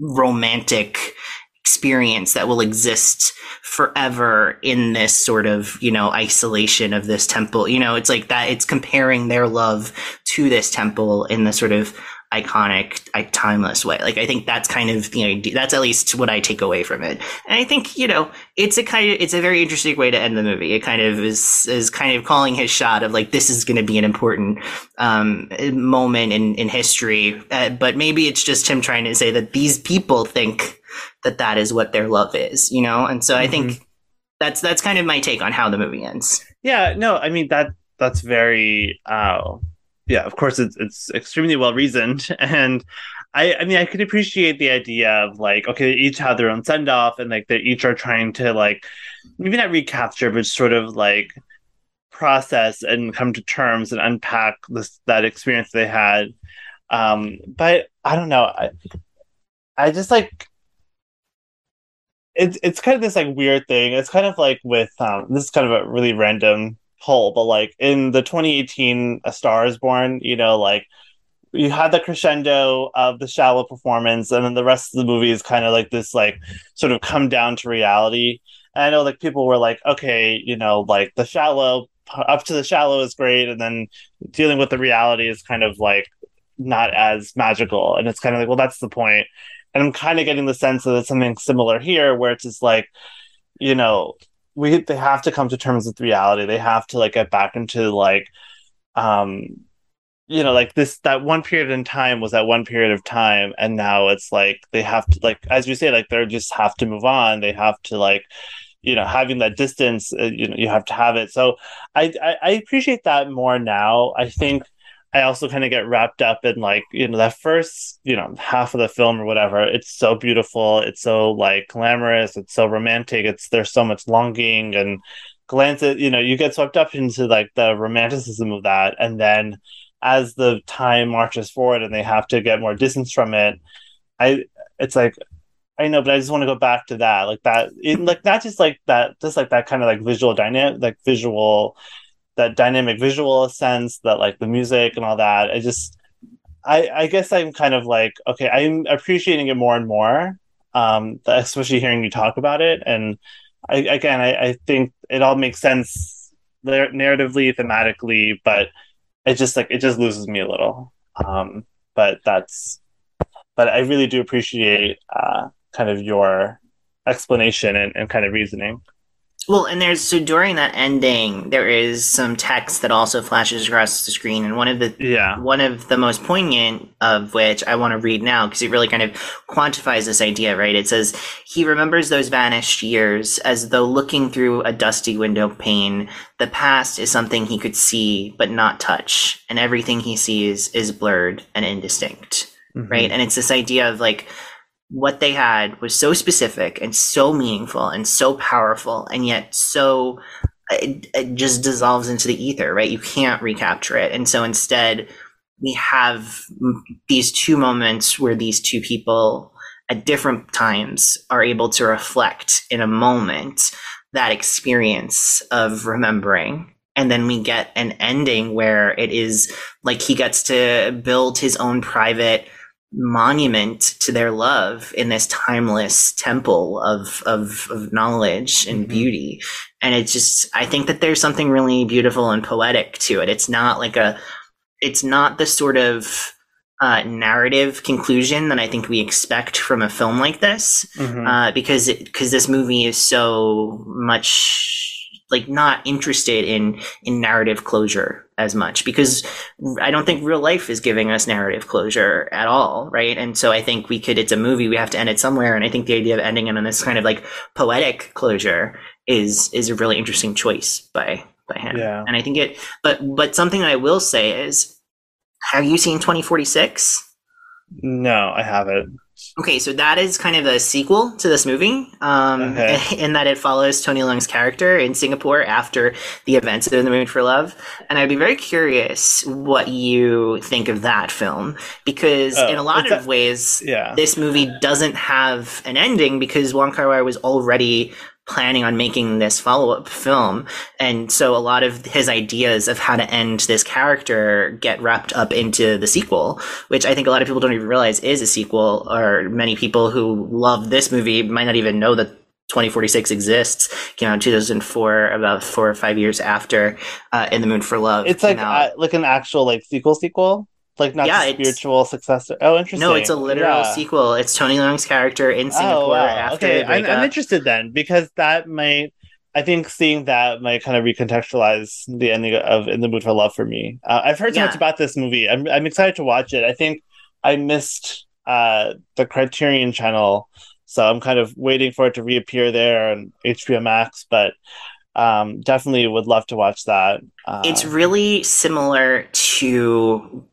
romantic experience that will exist forever in this sort of you know isolation of this temple. You know it's like that it's comparing their love to this temple in the sort of iconic like, timeless way. Like i think that's kind of the idea that's at least what i take away from it. And i think you know it's a kind of it's a very interesting way to end the movie. It kind of is is kind of calling his shot of like this is going to be an important um moment in in history. Uh, but maybe it's just him trying to say that these people think that that is what their love is you know? And so i think that's that's kind of my take on how the movie ends. Yeah, no, I mean that that's very uh yeah, of course it's it's extremely well reasoned and I I mean I could appreciate the idea of like okay, they each have their own send off and like they each are trying to like maybe not recapture but sort of like process and come to terms and unpack this that experience they had. Um but I don't know. I I just like it's it's kind of this like weird thing. It's kind of like with um this is kind of a really random poll, but like in the 2018 A Star is Born, you know, like you had the crescendo of the shallow performance, and then the rest of the movie is kind of like this like sort of come down to reality. And I know like people were like, okay, you know, like the shallow up to the shallow is great, and then dealing with the reality is kind of like not as magical. And it's kind of like, well, that's the point. And I'm kind of getting the sense that it's something similar here, where it's just like, you know, we they have to come to terms with reality. They have to like get back into like, um, you know, like this that one period in time was that one period of time, and now it's like they have to like, as you say, like they just have to move on. They have to like, you know, having that distance. Uh, you know, you have to have it. So I I, I appreciate that more now. I think. I also kind of get wrapped up in like you know that first you know half of the film or whatever. It's so beautiful. It's so like glamorous. It's so romantic. It's there's so much longing and glance at you know you get swept up into like the romanticism of that, and then as the time marches forward and they have to get more distance from it, I it's like I know, but I just want to go back to that, like that, it, like not just like that, just like that kind of like visual dynamic, like visual that dynamic visual sense that like the music and all that. I just i i guess i'm kind of like okay i'm appreciating it more and more um especially hearing you talk about it. And i again i, I think it all makes sense nar- narratively thematically but it just like it just loses me a little. Um but that's but i really do appreciate uh kind of your explanation and, and kind of reasoning Well, and there's so during that ending, there is some text that also flashes across the screen, and one of the yeah one of the most poignant of which I want to read now because it really kind of quantifies this idea, right? It says he remembers those vanished years as though looking through a dusty window pane. The past is something he could see but not touch, and everything he sees is blurred and indistinct, mm-hmm. right? And it's this idea of like what they had was so specific and so meaningful and so powerful and yet so it, it just dissolves into the ether right? You can't recapture it. And so instead we have these two moments where these two people at different times are able to reflect in a moment that experience of remembering. And then we get an ending where it is like he gets to build his own private monument to their love in this timeless temple of of, of knowledge and Mhm. beauty and it's just i think that there's something really beautiful and poetic to it it's not like a it's not the sort of uh, narrative conclusion that i think we expect from a film like this Mhm. uh, because because this movie is so much like not interested in in narrative closure as much because I don't think real life is giving us narrative closure at all, right? And so I think we could it's a movie we have to end it somewhere and I think the idea of ending it on this kind of like poetic closure is is a really interesting choice by by him. Yeah. And I think it but but something that I will say is have you seen 2046? no, I haven't. Okay, so that is kind of a sequel to this movie, um, Okay. in that it follows Tony Leung's character in Singapore after the events of In the Mood for Love, and I'd be very curious what you think of that film because Oh, in a lot of a- ways, Yeah. this movie doesn't have an ending because Wong Kar Wai was already planning on making this follow-up film. And so a lot of his ideas of how to end this character get wrapped up into the sequel which i think a lot of people don't even realize is a sequel or many people who love this movie might not even know that 2046 exists came out in 2004 about four or five years after uh, in the mood for love it's like uh, like an actual like sequel sequel, like not Yeah, spiritual successor. Oh, interesting. no it's a literal Yeah. sequel it's tony leung's character in singapore Oh, wow. after okay, I'm, I'm interested then because that might. I think seeing that might kind of recontextualize the ending of "In the Mood for Love" for me. Uh, I've heard so Yeah. much about this movie. I'm I'm excited to watch it. I think I missed uh, the Criterion Channel, so I'm kind of waiting for it to reappear there on HBO Max. But um, definitely would love to watch that. Uh, it's really similar to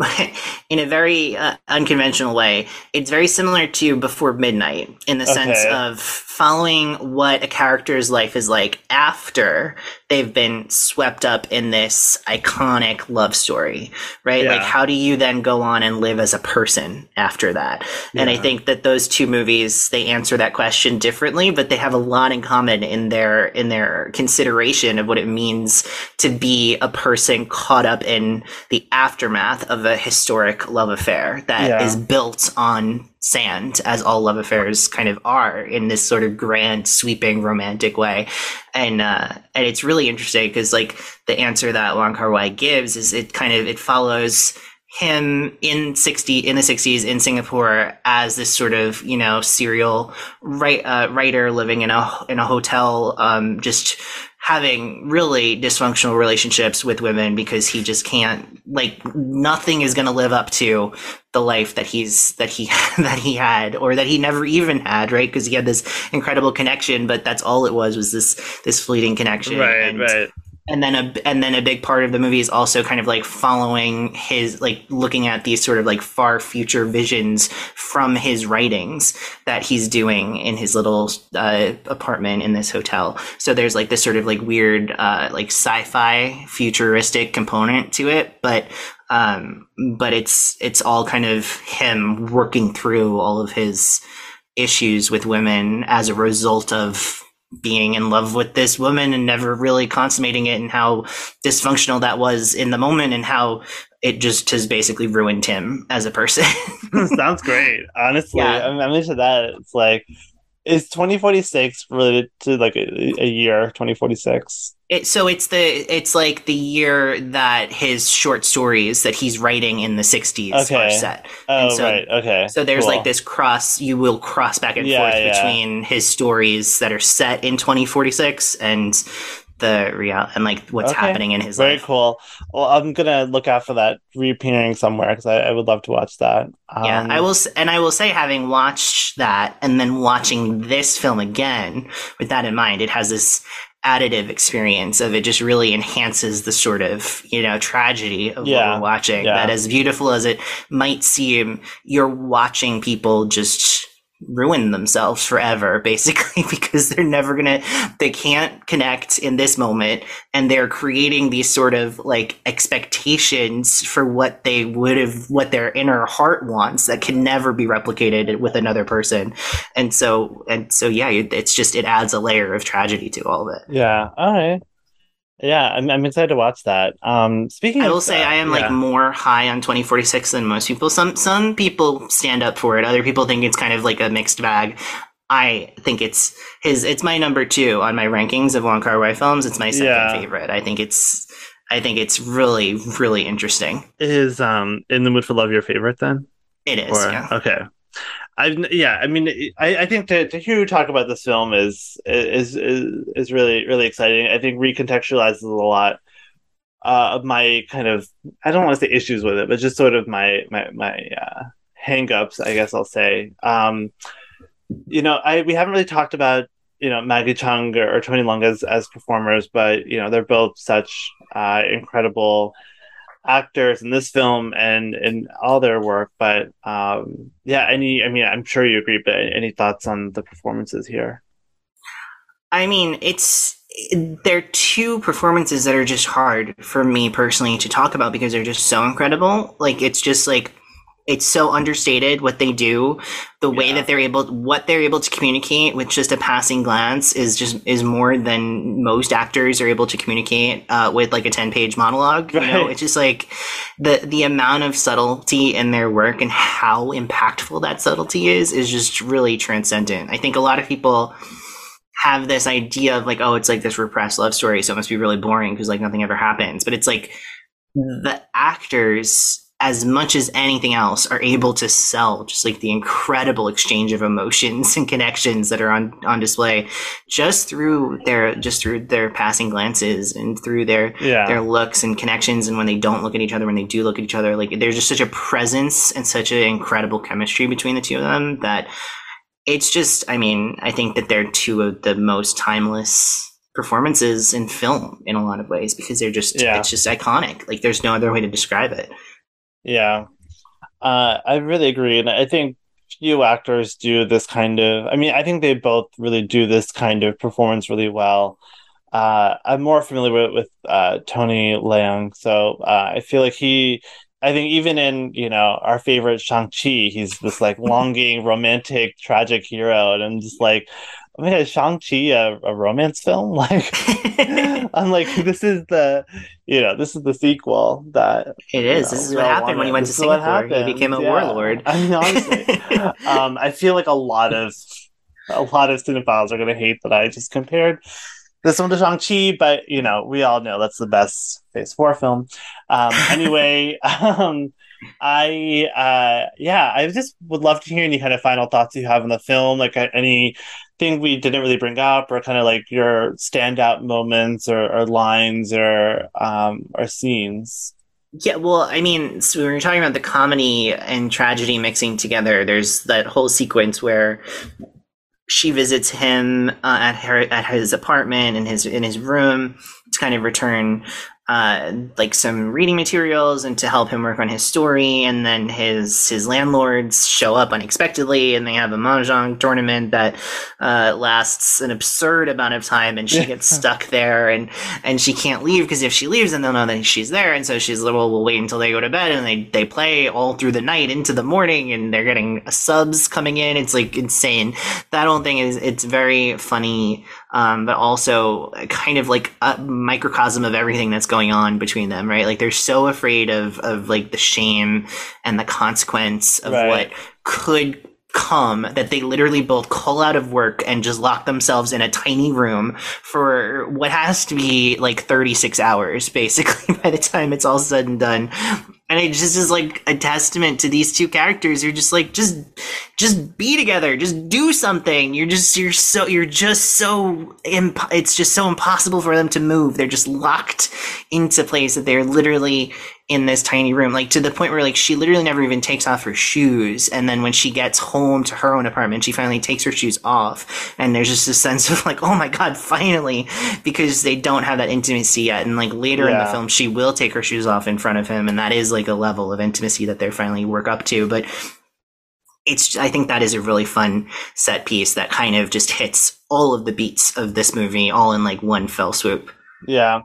in a very uh, unconventional way. It's very similar to before midnight in the sense of following what a character's life is like after they've been swept up in this iconic love story right? Yeah. like how do you then go on and live as a person after that? And i think that those two movies they answer that question differently but they have a lot in common in their in their consideration of what it means to be a person caught up in the aftermath of a historic love affair that is Yeah. built on sand as all love affairs kind of are in this sort of grand sweeping romantic way and uh and it's really interesting because like the answer that Wong Kar Wai gives is it kind of it follows him in 60 in the 60s in Singapore as this sort of you know serial write, uh, writer living in a in a hotel um just having really dysfunctional relationships with women because he just can't like nothing is going to live up to the life that he's that he that he had or that he never even had right because he had this incredible connection but that's all it was was this this fleeting connection right, and, right. And then a and then a big part of the movie is also kind of like following his like looking at these sort of like far future visions from his writings that he's doing in his little uh, apartment in this hotel. So there's like this sort of like weird uh, like sci-fi futuristic component to it but um but it's it's all kind of him working through all of his issues with women as a result of being in love with this woman and never really consummating it and how dysfunctional that was in the moment and how it just has basically ruined him as a person. Sounds great. Honestly, Yeah. I'm, I'm into that. It's like, is 2046 related to like a, a year? 2046. It, so it's the it's like the year that his short stories that he's writing in the 60s are set. Oh, And so- right. Okay. So there's cool. like this cross you will cross back and Yeah, forth yeah. between his stories that are set in 2046 and the real and like what's Okay. happening in his life. Very life. cool. Well, I'm gonna look out for that reappearing somewhere because I, I would love to watch that. Yeah, Um, I will, and I will say, having watched that and then watching this film again with that in mind, it has this additive experience of it just really enhances the sort of you know tragedy of Yeah, what we're watching. yeah. That as beautiful as it might seem, you're watching people just ruin themselves forever basically because they're never gonna they can't connect in this moment and they're creating these sort of like expectations for what they would have what their inner heart wants that can never be replicated with another person and so and so yeah it's just it adds a layer of tragedy to all of it Yeah. All right. Yeah, I'm, I'm excited to watch that. Um, speaking, I will say that, I am yeah. like more high on 2046 than most people. Some some people stand up for it. Other people think it's kind of like a mixed bag. I think it's his. It's my number two on my rankings of Wong Kar Wai films. It's my second Yeah. favorite. I think it's. I think it's really really interesting. is um in the mood for love your favorite then? It is. Or yeah. okay. I've yeah, I mean, I, I think to, to hear you talk about this film is is is is really really exciting. I think recontextualizes a lot uh, of my kind of I don't want to say issues with it, but just sort of my my my uh, hangups, I guess I'll say. Um, you know, I we haven't really talked about you know Maggie Cheung or, or Tony Leung as as performers, but you know they're both such uh, incredible actors in this film and in all their work. But um, yeah, any I mean I'm sure you agree, but any thoughts on the performances here? I mean, it's they're two performances that are just hard for me personally to talk about because they're just so incredible. Like it's just like it's so understated what they do, the way that they're able, what they're able to communicate with just a passing glance is just is more than most actors are able to communicate uh, with like a ten page monologue. You know, it's just like the the amount of subtlety in their work and how impactful that subtlety is is just really transcendent. I think a lot of people have this idea of like, oh, it's like this repressed love story, so it must be really boring because like nothing ever happens. But it's like the actors, as much as anything else, are able to sell just like the incredible exchange of emotions and connections that are on on display just through their just through their passing glances and through their Yeah. their looks and connections and when they don't look at each other when they do look at each other like there's just such a presence and such an incredible chemistry between the two of them that it's just i mean i think that they're two of the most timeless performances in film in a lot of ways because they're just Yeah. it's just iconic like there's no other way to describe it Yeah, uh, I really agree, and I think few actors do this kind of. I mean, I think they both really do this kind of performance really well. Uh, I'm more familiar with with uh, Tony Leung, so uh, I feel like he. I think even in you know our favorite Shang Chi, he's this like longing, romantic, tragic hero, and I'm just like, oh my god, Shang Chi a, a romance film? Like, I'm like, this is the, you know, this is the sequel that It is. know, this is what happened when he went This to is what singapore he became a yeah. warlord I mean, honestly, um, I feel like a lot of a lot of cinephiles are going to hate that I just compared this one to Shang Chi, but you know, we all know that's the best Phase Four film. Um, anyway, um, I uh, yeah, I just would love to hear any kind of final thoughts you have on the film, like uh, anything we didn't really bring up, or kind of like your standout moments or, or lines or um, or scenes. Yeah, well, I mean, so when you're talking about the comedy and tragedy mixing together, there's that whole sequence where she visits him uh, at her at his apartment in his in his room to kind of return uh, like some reading materials and to help him work on his story. And then his his landlords show up unexpectedly, and they have a mahjong tournament that uh, lasts an absurd amount of time, and she gets stuck there, and and she can't leave because if she leaves, then they'll know that she's there, and so she's like, well, we'll wait until they go to bed, and they they play all through the night into the morning, and they're getting subs coming in. It's like insane. That whole thing is it's very funny um, but also kind of like a microcosm of everything that's going on between them, right? Like they're so afraid of of like the shame and the consequence of Right. what could come that they literally both call out of work and just lock themselves in a tiny room for what has to be like 36 hours basically by the time it's all said and done and it just is like a testament to these two characters. You're just like just just be together. Just do something. You're just you're so you're just so imp- it's just so impossible for them to move. They're just locked into place that they're literally in this tiny room like to the point where like she literally never even takes off her shoes. And then when she gets home to her own apartment she finally takes her shoes off. And there's just a sense of like oh my god finally because they don't have that intimacy yet. And like later in the film she will take her shoes off in front of him. And that is like a level of intimacy that they're finally work up to. But it's I think that is a really fun set piece that kind of just hits all of the beats of this movie all in like one fell swoop. Yeah,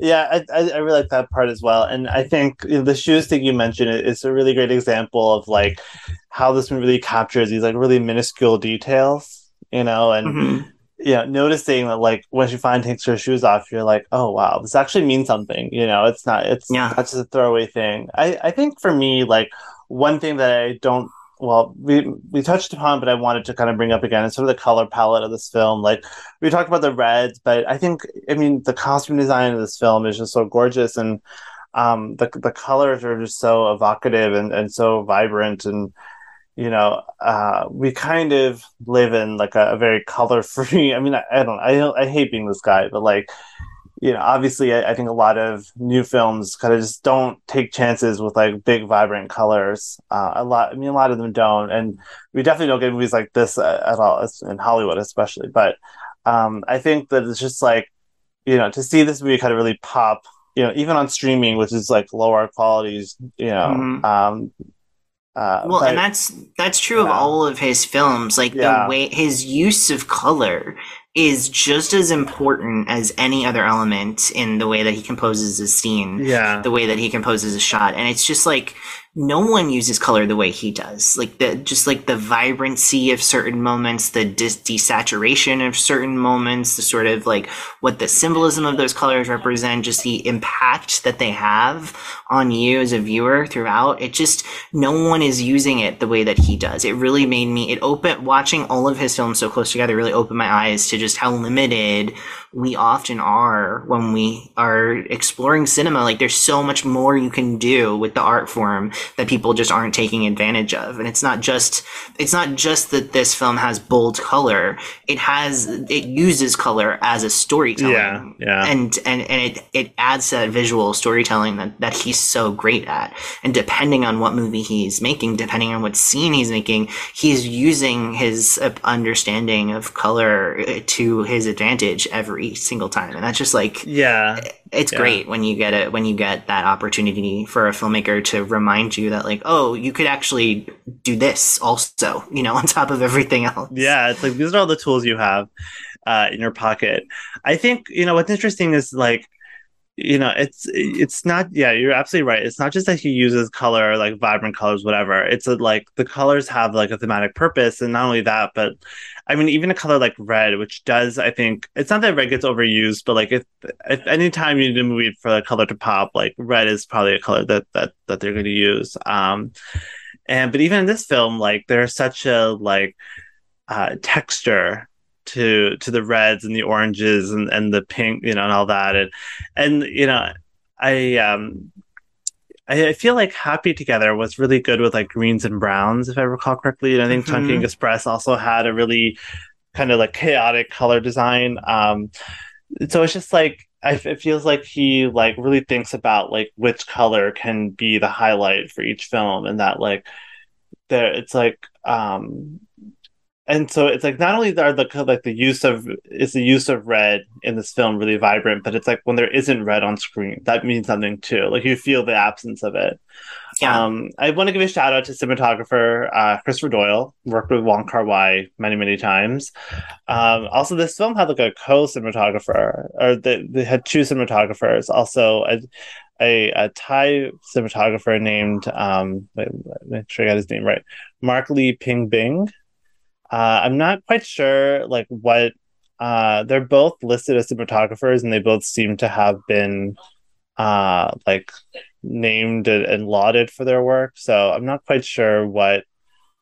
yeah, I, I, I really like that part as well, and I think you know, the shoes thing you mentioned is a really great example of like how this movie really captures these like really minuscule details, you know, and Mhm. you know, noticing that like when she finally takes her shoes off, you're like, oh wow, this actually means something. You know, it's not it's Yeah. not just a throwaway thing. I I think for me, like one thing that I don't well, we we touched upon, but I wanted to kind of bring up again sort of the color palette of this film. Like we talked about the reds, but I think I mean the costume design of this film is just so gorgeous and um the the colors are just so evocative and, and so vibrant and you know uh we kind of live in like a, a very color free i mean I, I don't I I hate being this guy but like you know obviously I, I think a lot of new films kind of just don't take chances with like big vibrant colors uh a lot i mean a lot of them don't and we definitely don't get movies like this at, at all in hollywood especially but um i think that it's just like you know to see this movie kind of really pop you know even on streaming which is like lower qualities you know Mhm. um uh Well, but- and that's that's true of all of his films. Like Yeah. the way his use of color is just as important as any other element in the way that he composes his scene. yeah the way that he composes a shot and it's just like no one uses color the way he does. Like the just like the vibrancy of certain moments the dis- desaturation of certain moments the sort of like what the symbolism of those colors represent just the impact that they have on you as a viewer throughout it just no one is using it the way that he does. It really made me it opened watching all of his films so close together really opened my eyes to just how limited we often are when we are exploring cinema. Like there's so much more you can do with the art form that people just aren't taking advantage of. And it's not just it's not just that this film has bold color. It has it uses color as a storytelling. Yeah, yeah. And and and it it adds that visual storytelling that that he's so great at. And depending on what movie he's making, depending on what scene he's making, he's using his uh, understanding of color uh, to his advantage every single time. And that's just like yeah it's Yeah. great when you get it when you get that opportunity for a filmmaker to remind you that like oh you could actually do this also you know on top of everything else Yeah, it's like these are all the tools you have uh, in your pocket. I think you know what's interesting is like you know it's it's not yeah you're absolutely right. It's not just that he uses color like vibrant colors whatever. It's a, like the colors have like a thematic purpose and not only that but i mean even a color like red which does i think it's not that red gets overused but like if if anytime you need a movie for a color to pop like red is probably a color that that that they're going to use. Um and but even in this film like there's such a like uh texture to to the reds and the oranges and and the pink you know and all that and and you know i um I, I feel like Happy Together was really good with like greens and browns, if I recall correctly. And I think Mhm. Chungking Express also had a really kind of like chaotic color design. Um, so it's just like I, it feels like he like really thinks about like which color can be the highlight for each film, and that like there it's like um and so it's like not only are the like the use of is the use of red in this film really vibrant, but it's like when there isn't red on screen, that means something too. Like you feel the absence of it. yeah Um, I want to give a shout out to cinematographer uh, Christopher Doyle. Worked with Wong Kar Wai many many times. Um, also, this film had like a co-cinematographer, or they, they had two cinematographers. Also, a a, a Thai cinematographer named um, make sure I got his name right, Mark Lee Ping Bing. Uh, I'm not quite sure like what. Uh, they're both listed as cinematographers, and they both seem to have been uh, like named and, lauded for their work. So I'm not quite sure what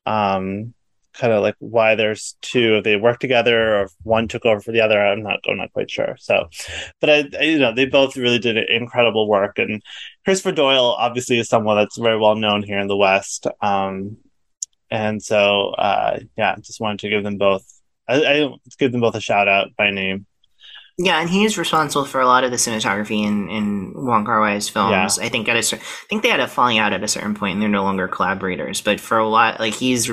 um kind of like why there's two if they work together or if one took over for the other. I'm not I'm not quite sure. So but I, I you know they both really did incredible work and Christopher Doyle obviously is someone that's very well known here in the West. Um and so uh yeah, just wanted to give them both I, I give them both a shout out by name. yeah and he's responsible for a lot of the cinematography in in Wong Kar Wai's films I think at a I think they had a falling out at a certain point and they're no longer collaborators but for a lot like he's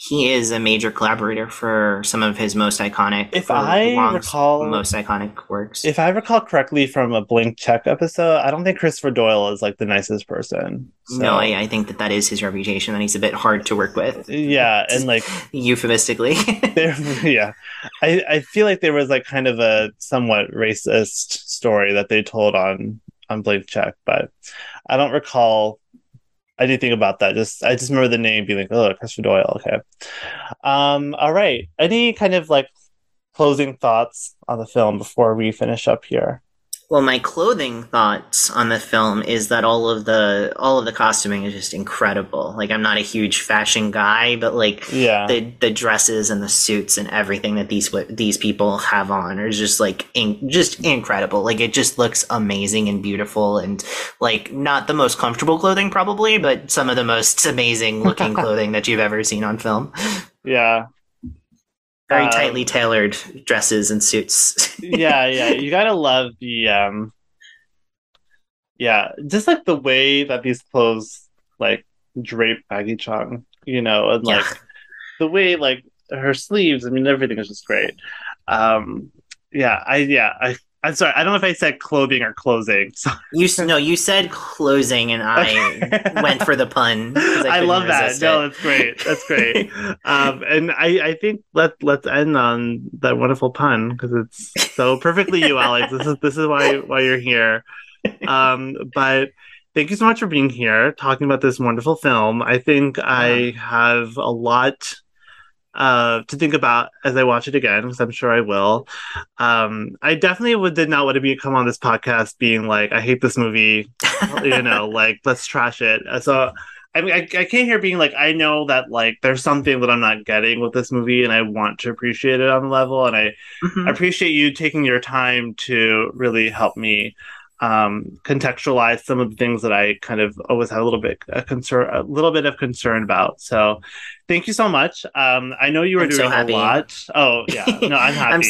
he is a major collaborator for some of his most iconic. If I Wong's recall- most iconic works. If I recall correctly from a Blank Check episode, I don't think Christopher Doyle is like the nicest person. So- no, I, I think that that is his reputation, and he's a bit hard to work with, yeah, and like euphemistically. there, yeah, I I feel like there was like kind of a somewhat racist story that they told on on Blank Check, but I don't recall anything about that. Just I just remember the name being like, oh, Christopher Doyle. Okay. Um. All right. Any kind of like closing thoughts on the film before we finish up here? Well, my clothing thoughts on the film is that all of the all of the costuming is just incredible. Like I'm not a huge fashion guy, but like Yeah. the the dresses and the suits and everything that these these people have on are just like in, just incredible. Like it just looks amazing and beautiful and like not the most comfortable clothing probably, but some of the most amazing looking clothing that you've ever seen on film. yeah. Very Um, tightly tailored dresses and suits. yeah, yeah. You gotta love the um yeah, just like the way that these clothes like drape Maggie Cheung, you know, and like Yeah. the way like her sleeves, I mean everything is just great. Um yeah, I yeah, I I'm sorry, I don't know if I said clothing or closing. So You no, you said closing, and I went for the pun. I, couldn't love that. resist No, it. that's great. That's great. um, and I, I think let let's end on that wonderful pun because it's so perfectly you, Alex. This is this is why why you're here. Um, but thank you so much for being here, talking about this wonderful film. I think I have a lot uh, to think about as I watch it again, because I'm sure I will. Um, I definitely would did not want to be come on this podcast being like, I hate this movie, you know, like let's trash it. So I mean, I, I came here being like, I know that like there's something that I'm not getting with this movie, and I want to appreciate it on the level, and I Mhm. I appreciate you taking your time to really help me um, contextualize some of the things that I kind of always had a little bit a concern, a little bit of concern about. So, thank you so much. Um, I know you were I'm so doing a lot. Oh yeah, no, I'm happy. I'm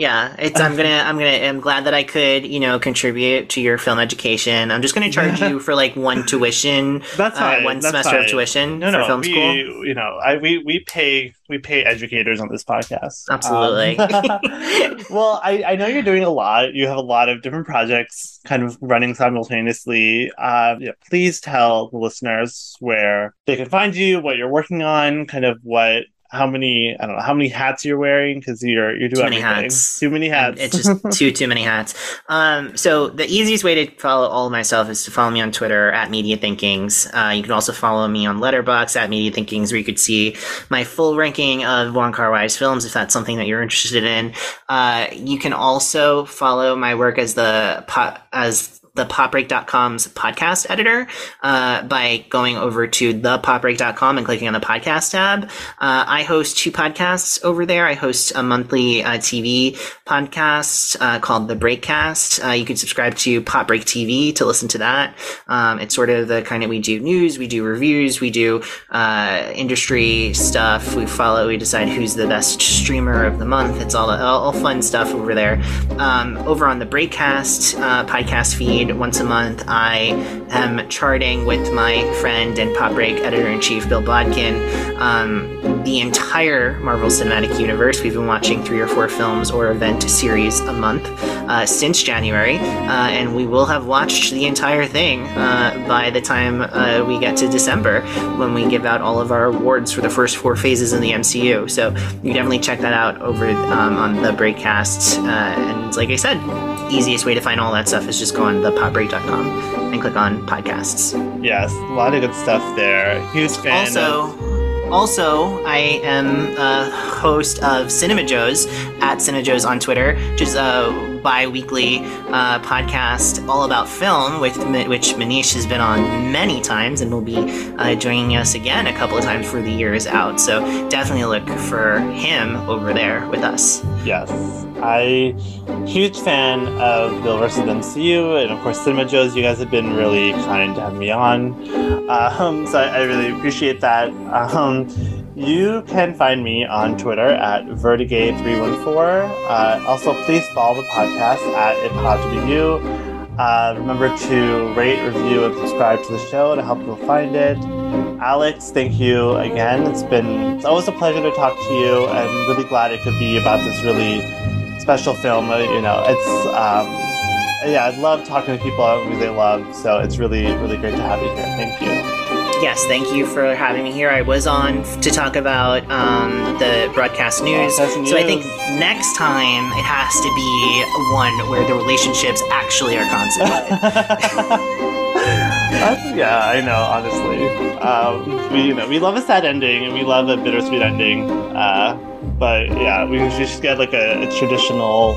yeah, it's. I'm gonna. I'm gonna. I'm glad that I could, you know, contribute to your film education. I'm just gonna charge you for like one tuition, That's uh, fine. one that's semester of tuition No, for no, film we, school. you know, I we we pay we pay educators on this podcast. Absolutely. Um, well, I I know you're doing a lot. You have a lot of different projects kind of running simultaneously. Uh, yeah, please tell the listeners where they can find you, what you're working on, kind of what. How many? I don't know how many hats you're wearing because you're you're doing Too many everything. hats. Too many hats. It's just too too many hats. Um, so the easiest way to follow all of myself is to follow me on Twitter at Media Thinkings. Uh, you can also follow me on Letterboxd at Media Thinkings, where you could see my full ranking of Wong Kar Wai's films, if that's something that you're interested in. Uh, you can also follow my work as the po- as the popbreak.com's podcast editor uh, by going over to thepopbreak.com and clicking on the podcast tab. Uh, I host two podcasts over there. I host a monthly uh, TV podcast uh, called The Breakcast. Uh, you can subscribe to Pop Break TV to listen to that. Um, it's sort of the kind that we do news, we do reviews, we do uh, industry stuff. We follow, we decide who's the best streamer of the month. It's all all, fun stuff over there. Um, over on the Breakcast podcast feed once a month, I am charting with my friend and Pop Break editor in chief Bill Bodkin um, the entire Marvel Cinematic Universe. We've been watching three or four films or event series a month uh, since January, uh, and we will have watched the entire thing uh, by the time uh, we get to December when we give out all of our awards for the first four phases in the MCU. So you definitely check that out over um, on the Breakcast. Uh, and like I said, easiest way to find all that stuff is just go on thepopbreak.com and click on podcasts. yes, a lot of good stuff there. Huge fan. of- Also, I am a host of Cinema Joes at Cinema Joes on Twitter, which is a bi-weekly uh, podcast all about film, with which Manish has been on many times and will be uh, joining us again a couple of times for the year is out. So definitely look for him over there with us. Yes, I huge fan of Bill versus MCU, and of course Cinema Joes. You guys have been really kind to have me on, um, so I, I really appreciate that. Um, you can find me on Twitter at Vertigay314. Uh, also, please follow the podcast at It Pod to Be You. Uh, remember to rate, review, and subscribe to the show to help people find it. Alex, thank you again. It's been it's always a pleasure to talk to you. I'm really glad it could be about this really special film. Uh, you know, it's um, yeah, I love talking to people I really love. So it's really really great to have you here. Thank you. Yes, thank you for having me here. I was on to talk about um, the broadcast news. Broadcast So I think next time it has to be one where the relationships actually are consummated. Yeah, I know. Honestly, um, we you know we love a sad ending and we love a bittersweet ending. Uh, but yeah, we just get like a, a traditional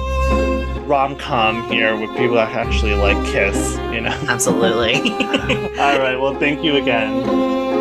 rom com here where people that actually like kiss. You know. Absolutely. All right. Well, thank you again.